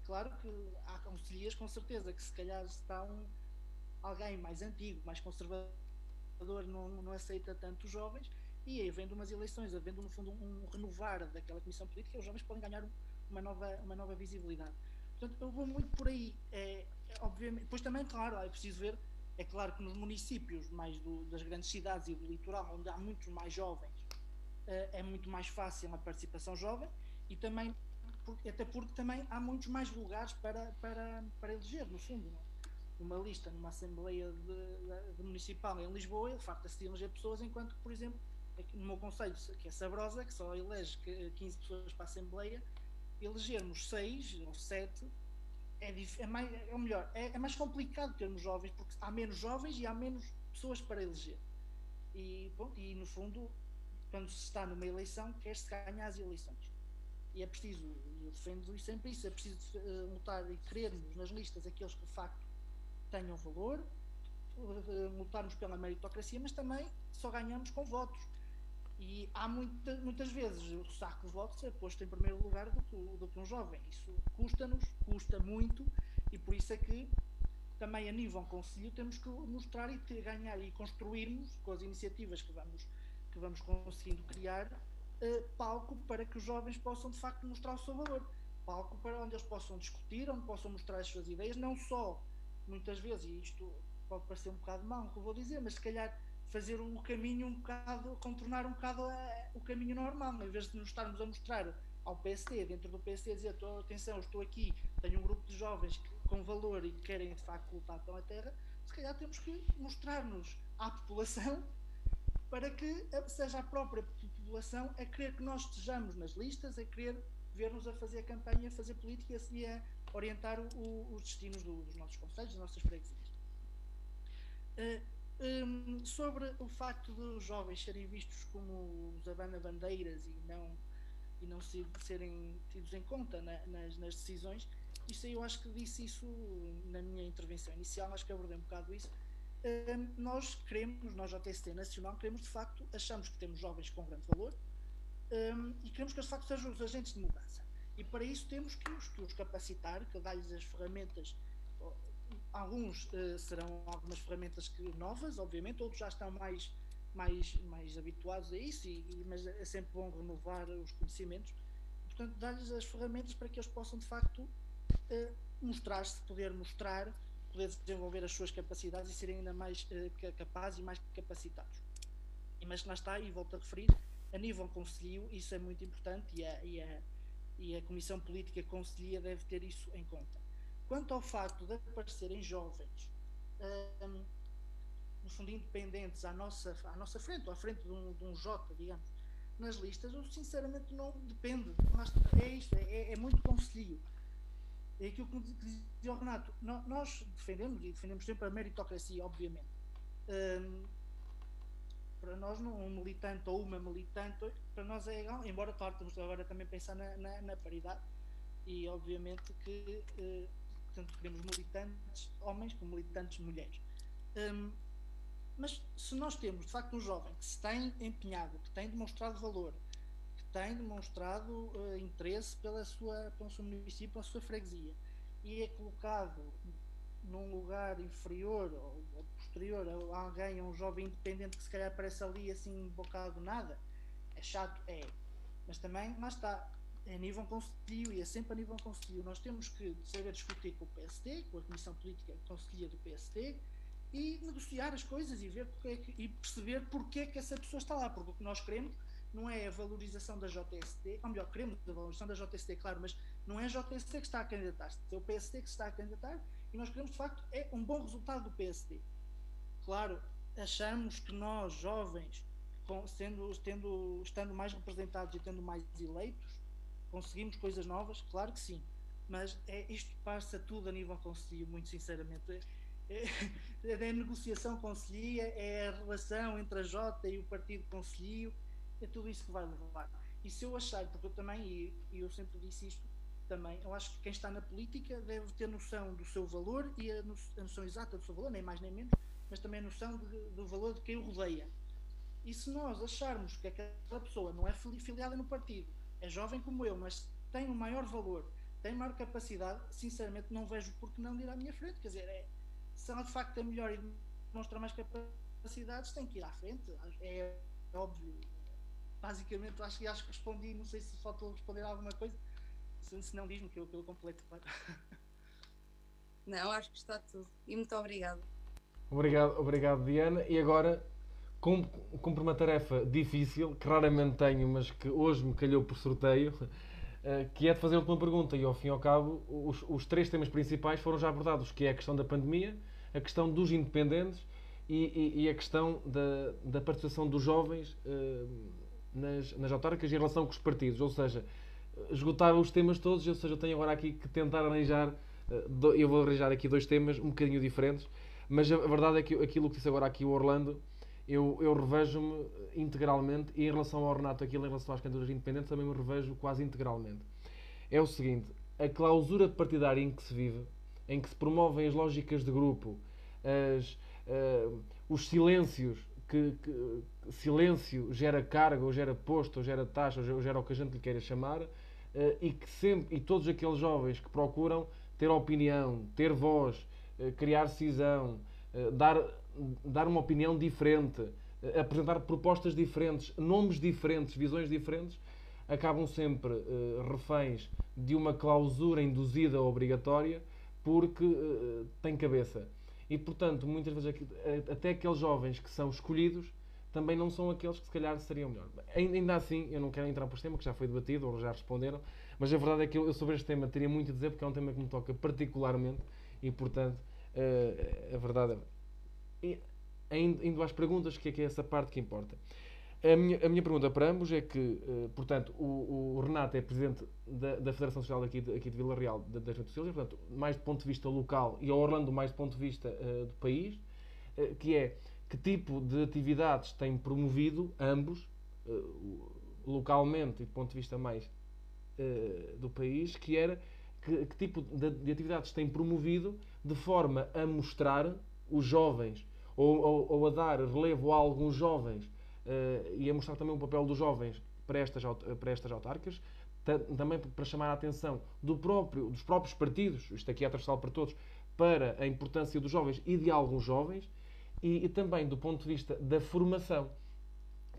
Claro que há conselhias, com certeza, que se calhar está um, alguém mais antigo, mais conservador, não, não aceita tanto os jovens, e havendo umas eleições, havendo no fundo um renovar daquela comissão política, os jovens podem ganhar uma nova, uma nova visibilidade. Portanto, eu vou muito por aí. É, é, obviamente, depois também, claro, é preciso ver, é claro que nos municípios mais do, das grandes cidades e do litoral, onde há muitos mais jovens, é, é muito mais fácil a participação jovem e também, até porque também há muitos mais lugares para, para, para eleger, no fundo. É? Numa lista, numa Assembleia de, de, Municipal em Lisboa, ele farta-se de eleger pessoas, enquanto por exemplo, no meu conselho, que é Sabrosa, que só elege 15 pessoas para a Assembleia, elegermos 6 ou 7 é, é, mais, é melhor, é, é, mais complicado termos jovens, porque há menos jovens e há menos pessoas para eleger. E, bom, e no fundo, quando se está numa eleição, quer-se ganhar as eleições. E é preciso, eu defendo sempre isso, é preciso uh, lutar e querermos nas listas aqueles que de facto tenham valor, uh, lutarmos pela meritocracia, mas também só ganhamos com votos. E há muita, muitas vezes o saco de votos é posto em primeiro lugar do que, do que um jovem. Isso custa-nos, custa muito, e por isso é que também a nível conselho temos que mostrar e ter, ganhar e construirmos com as iniciativas que vamos, que vamos conseguindo criar uh, palco para que os jovens possam de facto mostrar o seu valor. Palco para onde eles possam discutir, onde possam mostrar as suas ideias, não só, muitas vezes, e isto pode parecer um bocado mau que eu vou dizer, mas se calhar fazer o caminho um bocado, contornar um bocado a, o caminho normal, em vez de nos estarmos a mostrar ao PSD, dentro do PSD, dizer atenção, estou aqui, tenho um grupo de jovens com valor e que querem de facto lutar pela terra, se calhar temos que mostrar-nos à população para que seja a própria população a querer que nós estejamos nas listas, a querer ver-nos a fazer campanha, a fazer política e a orientar o, os destinos do, dos nossos conselhos, das nossas freguesias. Uh, um, sobre o facto de os jovens serem vistos como os abana-bandeiras e não, e não se, serem tidos em conta na, nas, nas, decisões, isso eu acho que disse isso na minha intervenção inicial, acho que abordei um bocado isso nós queremos, nós JST Nacional, queremos de facto, achamos que temos jovens com grande valor um, e queremos que eles de facto sejam os agentes de mudança. E para isso temos que os, que os capacitar, que dar-lhes as ferramentas. Alguns uh, serão algumas ferramentas que, novas, obviamente, outros já estão mais, mais, mais habituados a isso, e, e mas é sempre bom renovar os conhecimentos. Portanto, dar-lhes as ferramentas para que eles possam de facto uh, mostrar-se, poder mostrar poder desenvolver as suas capacidades e serem ainda mais uh, capazes e mais capacitados. Mas lá está, e volto a referir, a nível conselho, isso é muito importante e a, e a, e a Comissão Política Conselhia deve ter isso em conta. Quanto ao facto de aparecerem jovens, um, no fundo, independentes à nossa, à nossa frente, ou à frente de um, de um J, digamos, nas listas, eu sinceramente não depende. É isto, é, é muito conselho é aquilo que dizia o Renato. Nós defendemos, e defendemos sempre a meritocracia, obviamente. Um, para nós, um militante ou uma militante, para nós é igual, embora, claro, temos agora também pensar na, na, na paridade e, obviamente, que uh, tanto queremos militantes homens como militantes mulheres. Um, mas se nós temos, de facto, um jovem que se tem empenhado, que tem demonstrado valor, tem demonstrado uh, interesse pela sua, pelo seu município, pela sua freguesia, e é colocado num lugar inferior ou, ou posterior a alguém, a um jovem independente que se calhar aparece ali assim bocado nada, é chato, é. Mas também, lá está, é nível conselho e é sempre a nível conselho. Nós temos que saber discutir com o PSD, com a Comissão Política Conselhia do PSD, e negociar as coisas e ver é que, e perceber porque é que essa pessoa está lá, porque o que nós queremos não é a valorização da JST, ou melhor, queremos a valorização da JST, claro, mas não é a JST que está a candidatar-se, é o PSD que está a candidatar e nós queremos, de facto, é um bom resultado do PSD. Claro, achamos que nós, jovens, sendo, tendo, estando mais representados e tendo mais eleitos, conseguimos coisas novas? Claro que sim. Mas é, isto passa tudo a nível conselho, muito sinceramente. É, é, é a negociação conselhia, é a relação entre a J e o partido conselho, é tudo isso que vai levar. E se eu achar, porque eu também, e, eu sempre disse isto, também, eu acho que quem está na política deve ter noção do seu valor e a noção exata do seu valor, nem mais nem menos, mas também a noção de, do valor de quem o rodeia. E se nós acharmos que aquela pessoa não é filiada no partido, é jovem como eu, mas tem um maior valor, tem maior capacidade, sinceramente não vejo por que não ir à minha frente. Quer dizer, é, se ela de facto é melhor e demonstra mais capacidades, tem que ir à frente. É óbvio, basicamente acho que acho que respondi, não sei se faltou responder alguma coisa. Se, se não diz-me que eu, que eu completo, claro. Não, acho que está tudo. E muito obrigado. Obrigado, obrigado Diana. E agora cumpro uma tarefa difícil, que raramente tenho, mas que hoje me calhou por sorteio, eh, que é de fazer uma pergunta. E ao fim e ao cabo, os, os três temas principais foram já abordados, que é a questão da pandemia, a questão dos independentes e, e, e a questão da, da participação dos jovens uh, nas, nas autárquicas em relação com os partidos, ou seja, esgotar os temas todos, ou seja, eu tenho agora aqui que tentar arranjar, eh, eu vou arranjar aqui dois temas um bocadinho diferentes, mas a verdade é que aquilo que disse agora aqui o Orlando eu, eu revejo-me integralmente e em relação ao Renato, aquilo em relação às candidaturas independentes, também me revejo quase integralmente. É o seguinte, a clausura partidária em que se vive, em que se promovem as lógicas de grupo, as, uh, os silêncios, que, que, silêncio gera carga, ou gera posto, ou gera taxa, ou gera o que a gente lhe queira chamar, uh, e que sempre, e todos aqueles jovens que procuram ter opinião, ter voz, uh, criar cisão, dar, dar uma opinião diferente, apresentar propostas diferentes, nomes diferentes, visões diferentes, acabam sempre reféns de uma clausura induzida obrigatória porque uh, tem cabeça. E, portanto, muitas vezes até aqueles jovens que são escolhidos também não são aqueles que se calhar seriam melhor. Ainda assim, eu não quero entrar por este tema, que já foi debatido, ou já responderam, mas a verdade é que eu, sobre este tema teria muito a dizer, porque é um tema que me toca particularmente, e, portanto, uh, a verdade é... Indo às perguntas, que é, que é essa parte que importa. A minha, a minha pergunta para ambos é que, uh, portanto, o, o, Renato é presidente da, da Federação Social aqui de, aqui de Vila Real das Juventudes Sociais, portanto, mais do ponto de vista local e a Orlando mais do ponto de vista uh, do país, uh, que é que tipo de atividades tem promovido ambos, localmente e do ponto de vista mais do país, que era que, que tipo de, de, atividades tem promovido de forma a mostrar os jovens ou, ou, ou a dar relevo a alguns jovens uh, e a mostrar também o papel dos jovens para estas, para estas autárquicas, também para chamar a atenção do próprio, dos próprios partidos, isto aqui é transversal para todos, para a importância dos jovens e de alguns jovens, e, e, também do ponto de vista da formação.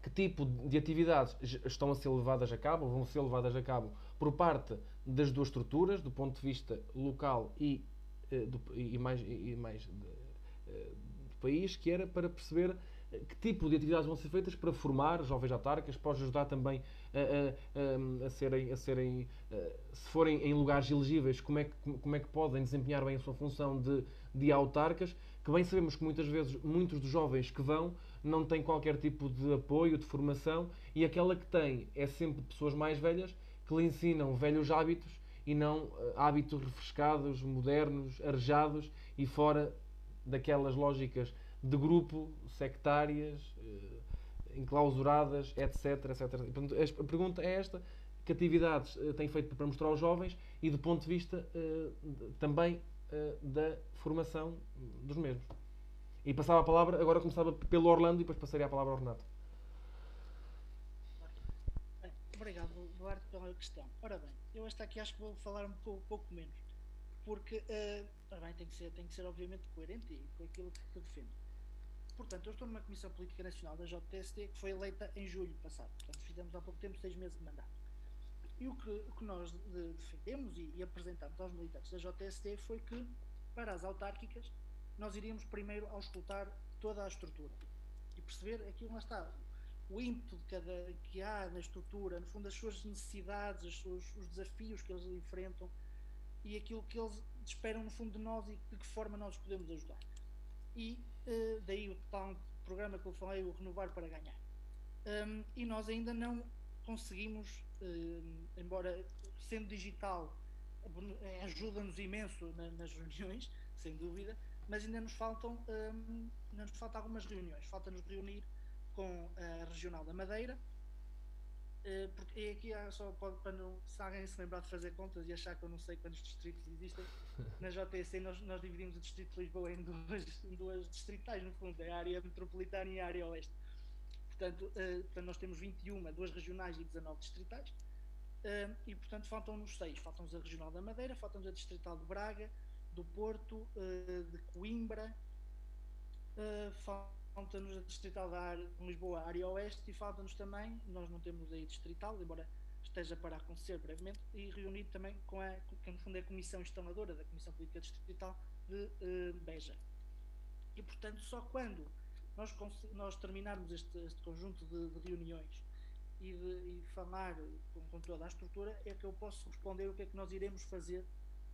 Que tipo de atividades estão a ser levadas a cabo, vão ser levadas a cabo por parte das duas estruturas, do ponto de vista local e, do, e mais, e mais de, do país, que era para perceber que tipo de atividades vão ser feitas para formar jovens autárquicas, pode ajudar também a, a, a, a serem, a serem se forem em lugares elegíveis, como é, que, como é que podem desempenhar bem a sua função de, de autarcas, que bem sabemos que muitas vezes muitos dos jovens que vão não têm qualquer tipo de apoio, de formação, e aquela que tem é sempre pessoas mais velhas que lhe ensinam velhos hábitos e não hábitos refrescados, modernos, arejados e fora daquelas lógicas de grupo, sectárias, eh, enclausuradas, etc, etc. Portanto, a pergunta é esta, que atividades uh, tem feito para mostrar aos jovens e do ponto de vista uh, também da formação dos mesmos. E passava a palavra, agora começava pelo Orlando e depois passaria a palavra ao Renato. Obrigado, Duarte, pela questão. Ora bem, eu esta aqui acho que vou falar um pouco, um pouco menos, porque uh, bem, tem, que ser, tem que ser obviamente coerente com aquilo que, que defendo. Portanto, eu estou numa Comissão Política Nacional da JTST que foi eleita em julho passado. Portanto, fizemos há pouco tempo seis meses de mandato. E o que, o que nós defendemos e, e apresentamos aos militantes da JTST foi que, para as autárquicas, nós iríamos primeiro auscultar toda a estrutura e perceber aquilo lá está, o ímpeto cada, que há na estrutura, no fundo, as suas necessidades, os desafios que eles enfrentam e aquilo que eles esperam, no fundo, de nós e de que forma nós os podemos ajudar. E uh, daí o tal programa que eu falei, o Renovar para Ganhar. Um, e nós ainda não conseguimos, uh, embora sendo digital, ajuda-nos imenso na, nas reuniões, <laughs> sem dúvida, mas ainda nos faltam um, ainda nos faltam algumas reuniões. Falta-nos reunir com a Regional da Madeira, uh, porque aqui só pode, para não, se alguém se lembrar de fazer contas e achar que eu não sei quantos distritos existem, <laughs> na JTC nós, nós dividimos o Distrito de Lisboa em duas, em duas distritais, no fundo, é a área metropolitana e a área oeste. Portanto, uh, portanto nós temos 21, duas regionais e 19 distritais. Uh, e, portanto, faltam-nos seis. Faltam-nos a Regional da Madeira, faltam-nos a Distrital de Braga, do Porto, uh, de Coimbra, falta-nos a Distrital da Lisboa, área oeste, e falta-nos também, nós não temos aí Distrital, embora esteja para acontecer brevemente, e reunido também com a, que no fundo é a Comissão Instaladora da Comissão Política Distrital de uh, Beja. E, portanto, só quando nós, nós terminarmos este, este conjunto de, de reuniões e, de, e falar com, com, toda a estrutura, é que eu posso responder o que é que nós iremos fazer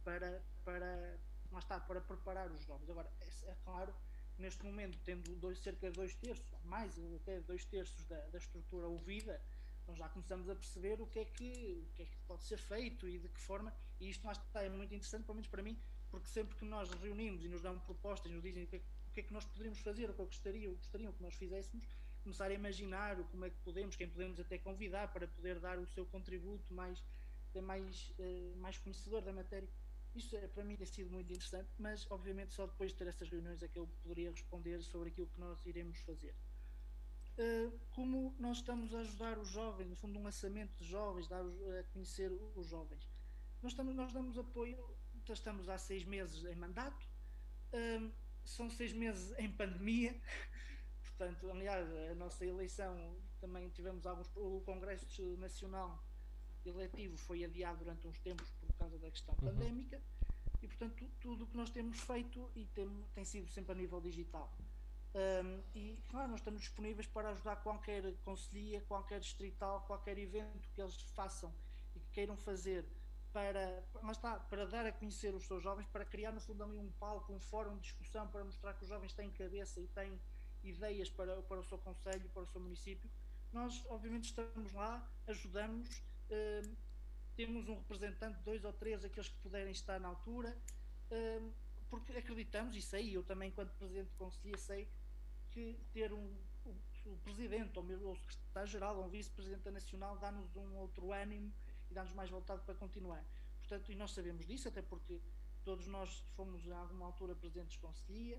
para, para, lá está, para preparar os jovens. Agora, é, é claro, neste momento, tendo dois, cerca de dois terços, mais até dois terços da, da estrutura ouvida, nós já começamos a perceber o que, é que, o que é que pode ser feito e de que forma, e isto lá está, é muito interessante, pelo menos para mim, porque sempre que nós reunimos e nos dão propostas, nos dizem o que é o que é que nós poderíamos fazer, o que eu gostaria, o que gostariam que nós fizéssemos, começar a imaginar como é que podemos, quem podemos até convidar para poder dar o seu contributo mais, mais, uh, mais conhecedor da matéria. Isso é, para mim tem sido muito interessante, mas obviamente só depois de ter estas reuniões é que eu poderia responder sobre aquilo que nós iremos fazer. Uh, como nós estamos a ajudar os jovens, no fundo um lançamento de jovens, dar a conhecer os jovens. Nós, estamos, nós damos apoio, estamos há seis meses em mandato, uh, são seis meses em pandemia, <laughs> portanto, aliás, a nossa eleição também tivemos alguns, o Congresso Nacional eletivo foi adiado durante uns tempos causa da questão uhum. pandémica e portanto tudo o que nós temos feito e tem, tem sido sempre a nível digital um, e claro, nós estamos disponíveis para ajudar qualquer conselhia, qualquer distrital, qualquer evento que eles façam e que queiram fazer para, lá está, para dar a conhecer os seus jovens, para criar no fundo ali um palco, um fórum de discussão para mostrar que os jovens têm cabeça e têm ideias para, para o seu conselho, para o seu município. Nós, obviamente, estamos lá, ajudamos, temos um representante, dois ou três, aqueles que puderem estar na altura, uh, porque acreditamos, e sei, eu também, enquanto presidente de conselho, sei que ter um, o, presidente, ou mesmo o secretário-geral, ou um vice-presidente Nacional, dá-nos um outro ânimo e dá-nos mais vontade para continuar. Portanto, e nós sabemos disso, até porque todos nós fomos a alguma altura presidentes de conselhia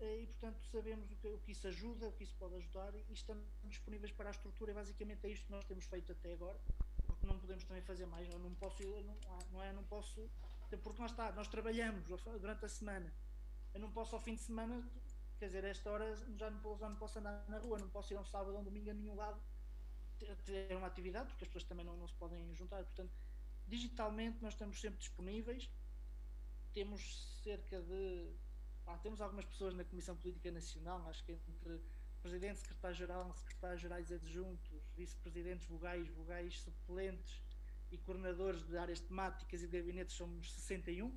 eh, e, portanto, sabemos o que, o que isso ajuda, o que isso pode ajudar e estamos disponíveis para a estrutura e basicamente é isto que nós temos feito até agora, não podemos também fazer mais. Eu não posso, eu não, ah, não é, não posso, porque nós está, nós trabalhamos durante a semana. Eu não posso ao fim de semana quer dizer, esta hora já não, posso, já não posso andar na rua, não posso ir um sábado ou um domingo a nenhum lado ter uma atividade, porque as pessoas também não, não se podem juntar. Portanto, digitalmente nós estamos sempre disponíveis, temos cerca de. Ah, temos algumas pessoas na Comissão Política Nacional, acho que entre Presidente, Secretário-Geral, Secretários-Gerais adjuntos, Vice-Presidentes vogais, vogais suplentes e coordenadores de áreas temáticas e gabinetes somos 61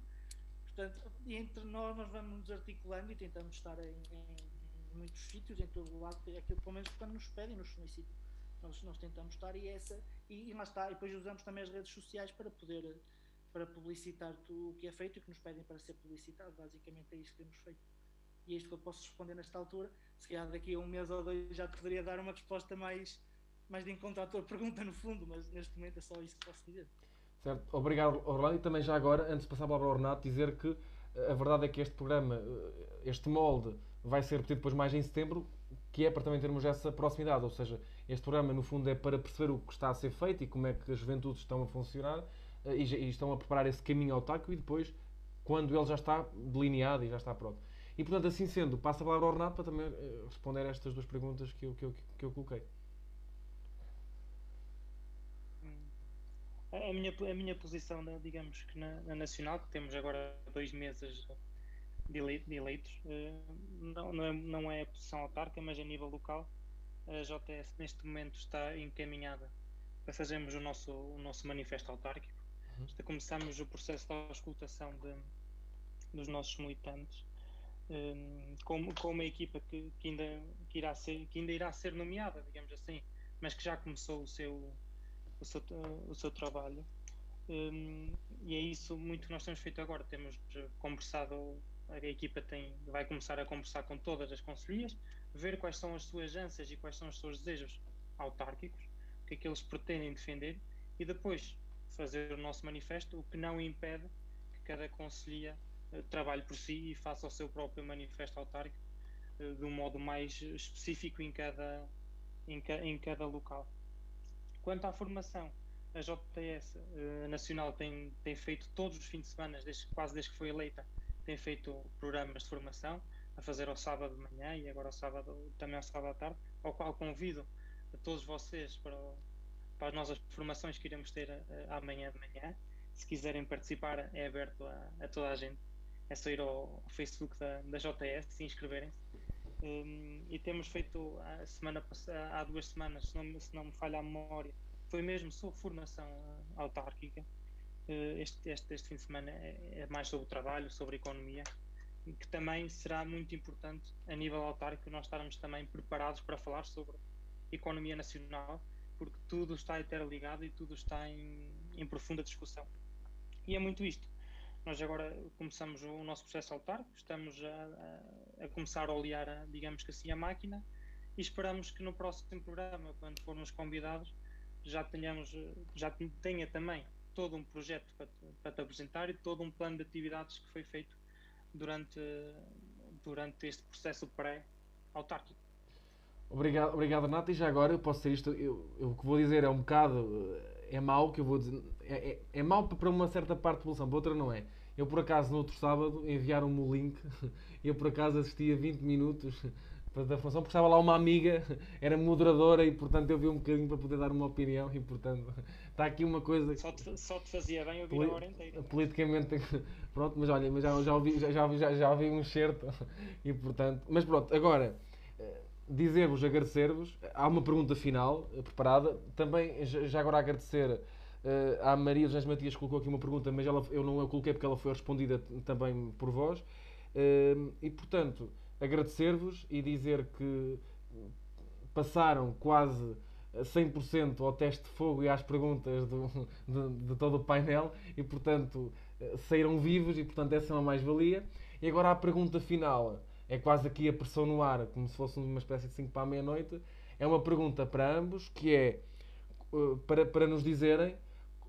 Portanto, entre nós, nós vamos nos articulando e tentamos estar em, em muitos sítios, em todo o lado, é aquilo pelo menos quando nos pedem, nos solicitam. Nós, nós tentamos estar e essa, e, e lá está, e depois usamos também as redes sociais para poder para publicitar o que é feito e que nos pedem para ser publicitado. Basicamente é isso que temos feito. E é isto que eu posso responder nesta altura. Se calhar daqui a um mês ou dois já poderia dar uma resposta mais, mais de encontro à tua pergunta, no fundo, mas neste momento é só isso que posso dizer. Certo? Obrigado, Orlando. E também já agora, antes de passar a palavra ao Renato, dizer que eh, a verdade é que este programa, eh, este molde, vai ser repetido depois mais em setembro, que é para também termos essa proximidade. Ou seja, este programa, no fundo, é para perceber o que está a ser feito e como é que as juventudes estão a funcionar eh, e, estão a preparar esse caminho autárquico e depois, quando ele já está delineado e já está pronto. E, portanto, assim sendo, passo a palavra ao Renato para também responder a estas duas perguntas que eu, que eu, que eu coloquei. a minha, a minha posição, digamos que na, na, Nacional, que temos agora dois meses de, eleito, de eleitos, eh, não, não, é, não é a posição autárquica, mas a nível local, a JTS neste momento está encaminhada para fazermos o nosso, o nosso manifesto autárquico. Uhum. Começamos o processo de auscultação de, dos nossos militantes. Um, com, uma equipa que, que, ainda, que, irá ser, que ainda irá ser nomeada, digamos assim, mas que já começou o seu, o seu, o seu trabalho. Um, e é isso muito que nós temos feito agora. Temos conversado, a equipa tem, vai começar a conversar com todas as conselheiras, ver quais são as suas ânsias e quais são os seus desejos autárquicos, o que é que eles pretendem defender, e depois fazer o nosso manifesto, o que não impede que cada conselhia uh, trabalhe por si e faça o seu próprio manifesto autárquico uh, de um modo mais específico em cada, em, ca, em cada local. Quanto à formação, a JTS uh, Nacional tem, tem feito todos os fins de semana, desde, quase desde que foi eleita, tem feito programas de formação, a fazer ao sábado de manhã e agora ao sábado, também ao sábado à tarde, ao qual convido a todos vocês para, para as nossas formações que iremos ter amanhã de manhã. Se quiserem participar, é aberto a, a toda a gente. É só ir ao, Facebook da, da se inscreverem-se um, e temos feito a semana há duas semanas, se não, se não me falha a memória, foi mesmo sobre formação uh, autárquica. Uh, este, este, este fim de semana é, é, mais sobre o trabalho, sobre a economia, que também será muito importante a nível autárquico nós estarmos também preparados para falar sobre economia nacional, porque tudo está interligado e tudo está em, em profunda discussão. E é muito isto. Nós agora começamos o nosso processo autárquico, estamos a, a, a começar a olhar, a, digamos que assim, a máquina e esperamos que no próximo programa, quando formos convidados, já tenhamos, já tenha também todo um projeto para, para te apresentar e todo um plano de atividades que foi feito durante, durante este processo pré-autárquico. Obrigado, obrigado Renato. E já agora eu posso ser isto, eu, eu, o que vou dizer é um bocado, é mau que eu vou dizer, é, é, é mau para uma certa parte da população, para outra não é. Eu por acaso no outro sábado enviaram-me o link, <laughs> eu por acaso assisti a 20 minutos <laughs> da função, porque estava lá uma amiga, <laughs> era moderadora e portanto eu vi um bocadinho para poder dar uma opinião e portanto está aqui uma coisa. Só te, só te fazia bem ouvir Poli a hora inteira. Politicamente, pronto, mas olha, mas já, já, ouvi, já, já, já, já ouvi um certo e portanto. Mas pronto, agora dizer-vos, agradecer-vos. Há uma pergunta final uh, preparada. Também, já agora agradecer uh, à Maria José Matias que colocou aqui uma pergunta, mas ela, eu não a coloquei porque ela foi respondida também por vós. Uh, e, portanto, agradecer-vos e dizer que passaram quase 100% ao teste de fogo e às perguntas do, <laughs> de, de, todo o painel e, portanto, saíram vivos e, portanto, essa é uma mais-valia. E agora a pergunta final é quase aqui a pressão no ar, como se fosse uma espécie de 5 para a meia-noite. É uma pergunta para ambos, que é uh, para, para nos dizerem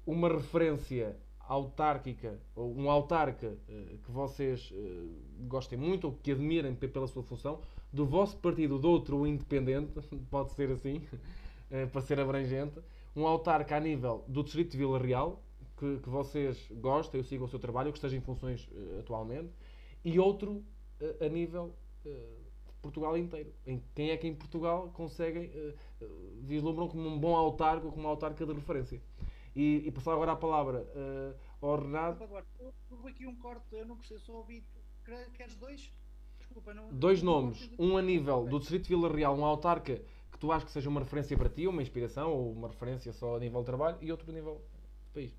uma referência autárquica, ou um autarca uh, que vocês uh, gostem muito ou que admirem pela sua função, do vosso partido, do outro, independente, <laughs> pode ser assim, <laughs> para ser abrangente, um autarca a nível do Distrito de Vila Real, que, que vocês gostem, eu sigam o seu trabalho, que esteja em funções atualmente, e outro a nível uh, de Portugal inteiro. Em quem é que em Portugal conseguem, uh, vislumbram como um bom autarco, como uma autarca de referência. E, e passar agora a palavra uh, ao Renato. Houve aqui um corte, eu não percebi, só ouvi. Queres dois? Desculpa, não. Dois nomes. Um a nível do Distrito de Vila Real, um autarca que tu achas que seja uma referência para ti, uma inspiração, ou uma referência só a nível de trabalho, e outro a nível de país.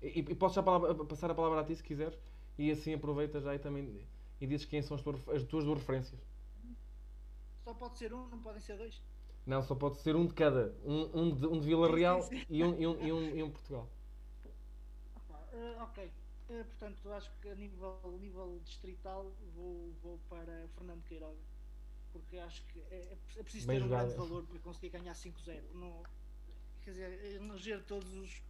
E, e posso já passar a palavra a ti se quiseres, e assim aproveita já e também e dizes quem são as tuas, as tuas duas referências. Só pode ser um, não podem ser dois? Não, só pode ser um de cada. Um, um, de, um de Vila Real e um, e, um, e, um, e um Portugal. Uh, ok. Uh, portanto, acho que a nível, nível distrital vou, vou para Fernando Queiroga. Porque acho que é, é preciso Bem ter jogado. um grande valor para conseguir ganhar 5-0. Quer dizer, eleger todos os,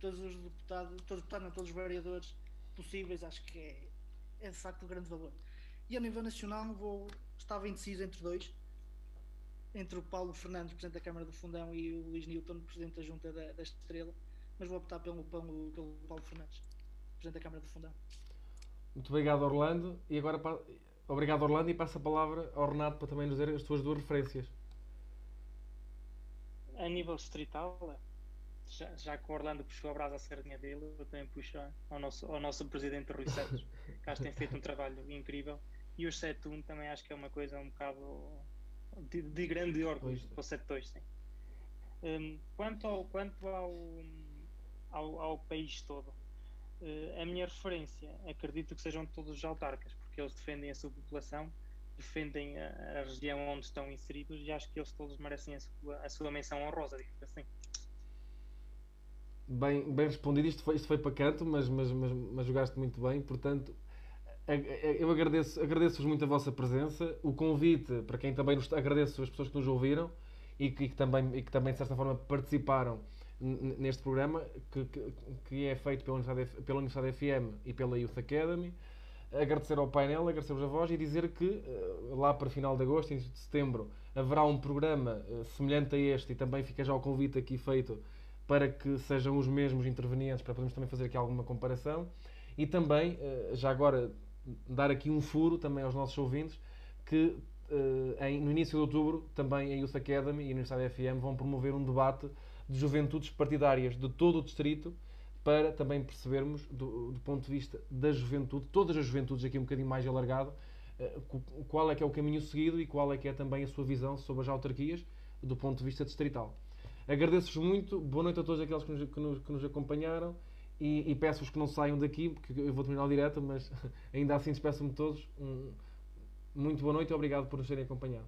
todos os deputados, todos, não, todos os vereadores possíveis, acho que é, é de facto de grande valor. E a nível nacional vou, estava indeciso entre dois, entre o Paulo Fernandes, Presidente da Câmara do Fundão, e o Luís Newton, Presidente da Junta da, da Estrela, mas vou optar pelo, pelo, pelo Paulo Fernandes, Presidente da Câmara do Fundão. Muito obrigado, Orlando. E agora, obrigado, Orlando, e passo a palavra ao Renato para também nos dizer as tuas duas referências. A nível distrital, já, já que o Orlando puxou a brasa à sardinha dele, eu também puxo ao nosso, ao nosso presidente Rui Santos, <laughs> que acho que tem feito um trabalho incrível. E o 7-1 também acho que é uma coisa um bocado de, de grande orgulho para o 7-2, sim. Um, quanto ao, quanto ao, ao, ao país todo, uh, a minha referência, acredito que sejam todos os autarcas, porque eles defendem a sua população, defendem a, a região onde estão inseridos e acho que eles todos merecem a sua, a sua menção honrosa, digo assim. Bem, bem respondido, isto foi, isto foi para canto, mas, mas, mas, mas jogaste muito bem, portanto, eu agradeço, agradeço-vos muito a vossa presença, o convite para quem também nos, agradeço as pessoas que nos ouviram e que, e que também, e que também de certa forma participaram neste programa que, que, que, é feito pela Universidade, pela Universidade FM e pela Youth Academy. Agradecer ao painel, agradecer-vos a voz e dizer que eh, lá para final de agosto, início de setembro, haverá um programa eh, semelhante a este e também fica já o convite aqui feito para que sejam os mesmos intervenientes, para podermos também fazer aqui alguma comparação. E também, eh, já agora, dar aqui um furo também aos nossos ouvintes, que eh, no início de outubro também a Youth Academy e a Universidade FM vão promover um debate de juventudes partidárias de todo o distrito para também percebermos, do, do ponto de vista da juventude, todas as juventudes aqui um bocadinho mais alargado, eh, qual é que é o caminho seguido e qual é que é também a sua visão sobre as autarquias do ponto de vista distrital. Agradeço-vos muito, boa noite a todos aqueles que nos, que nos, que nos acompanharam e, e peço-vos que não saiam daqui, porque eu vou terminar o direto, mas <laughs> ainda assim despeço-me todos. Um, muito boa noite e obrigado por nos terem acompanhado.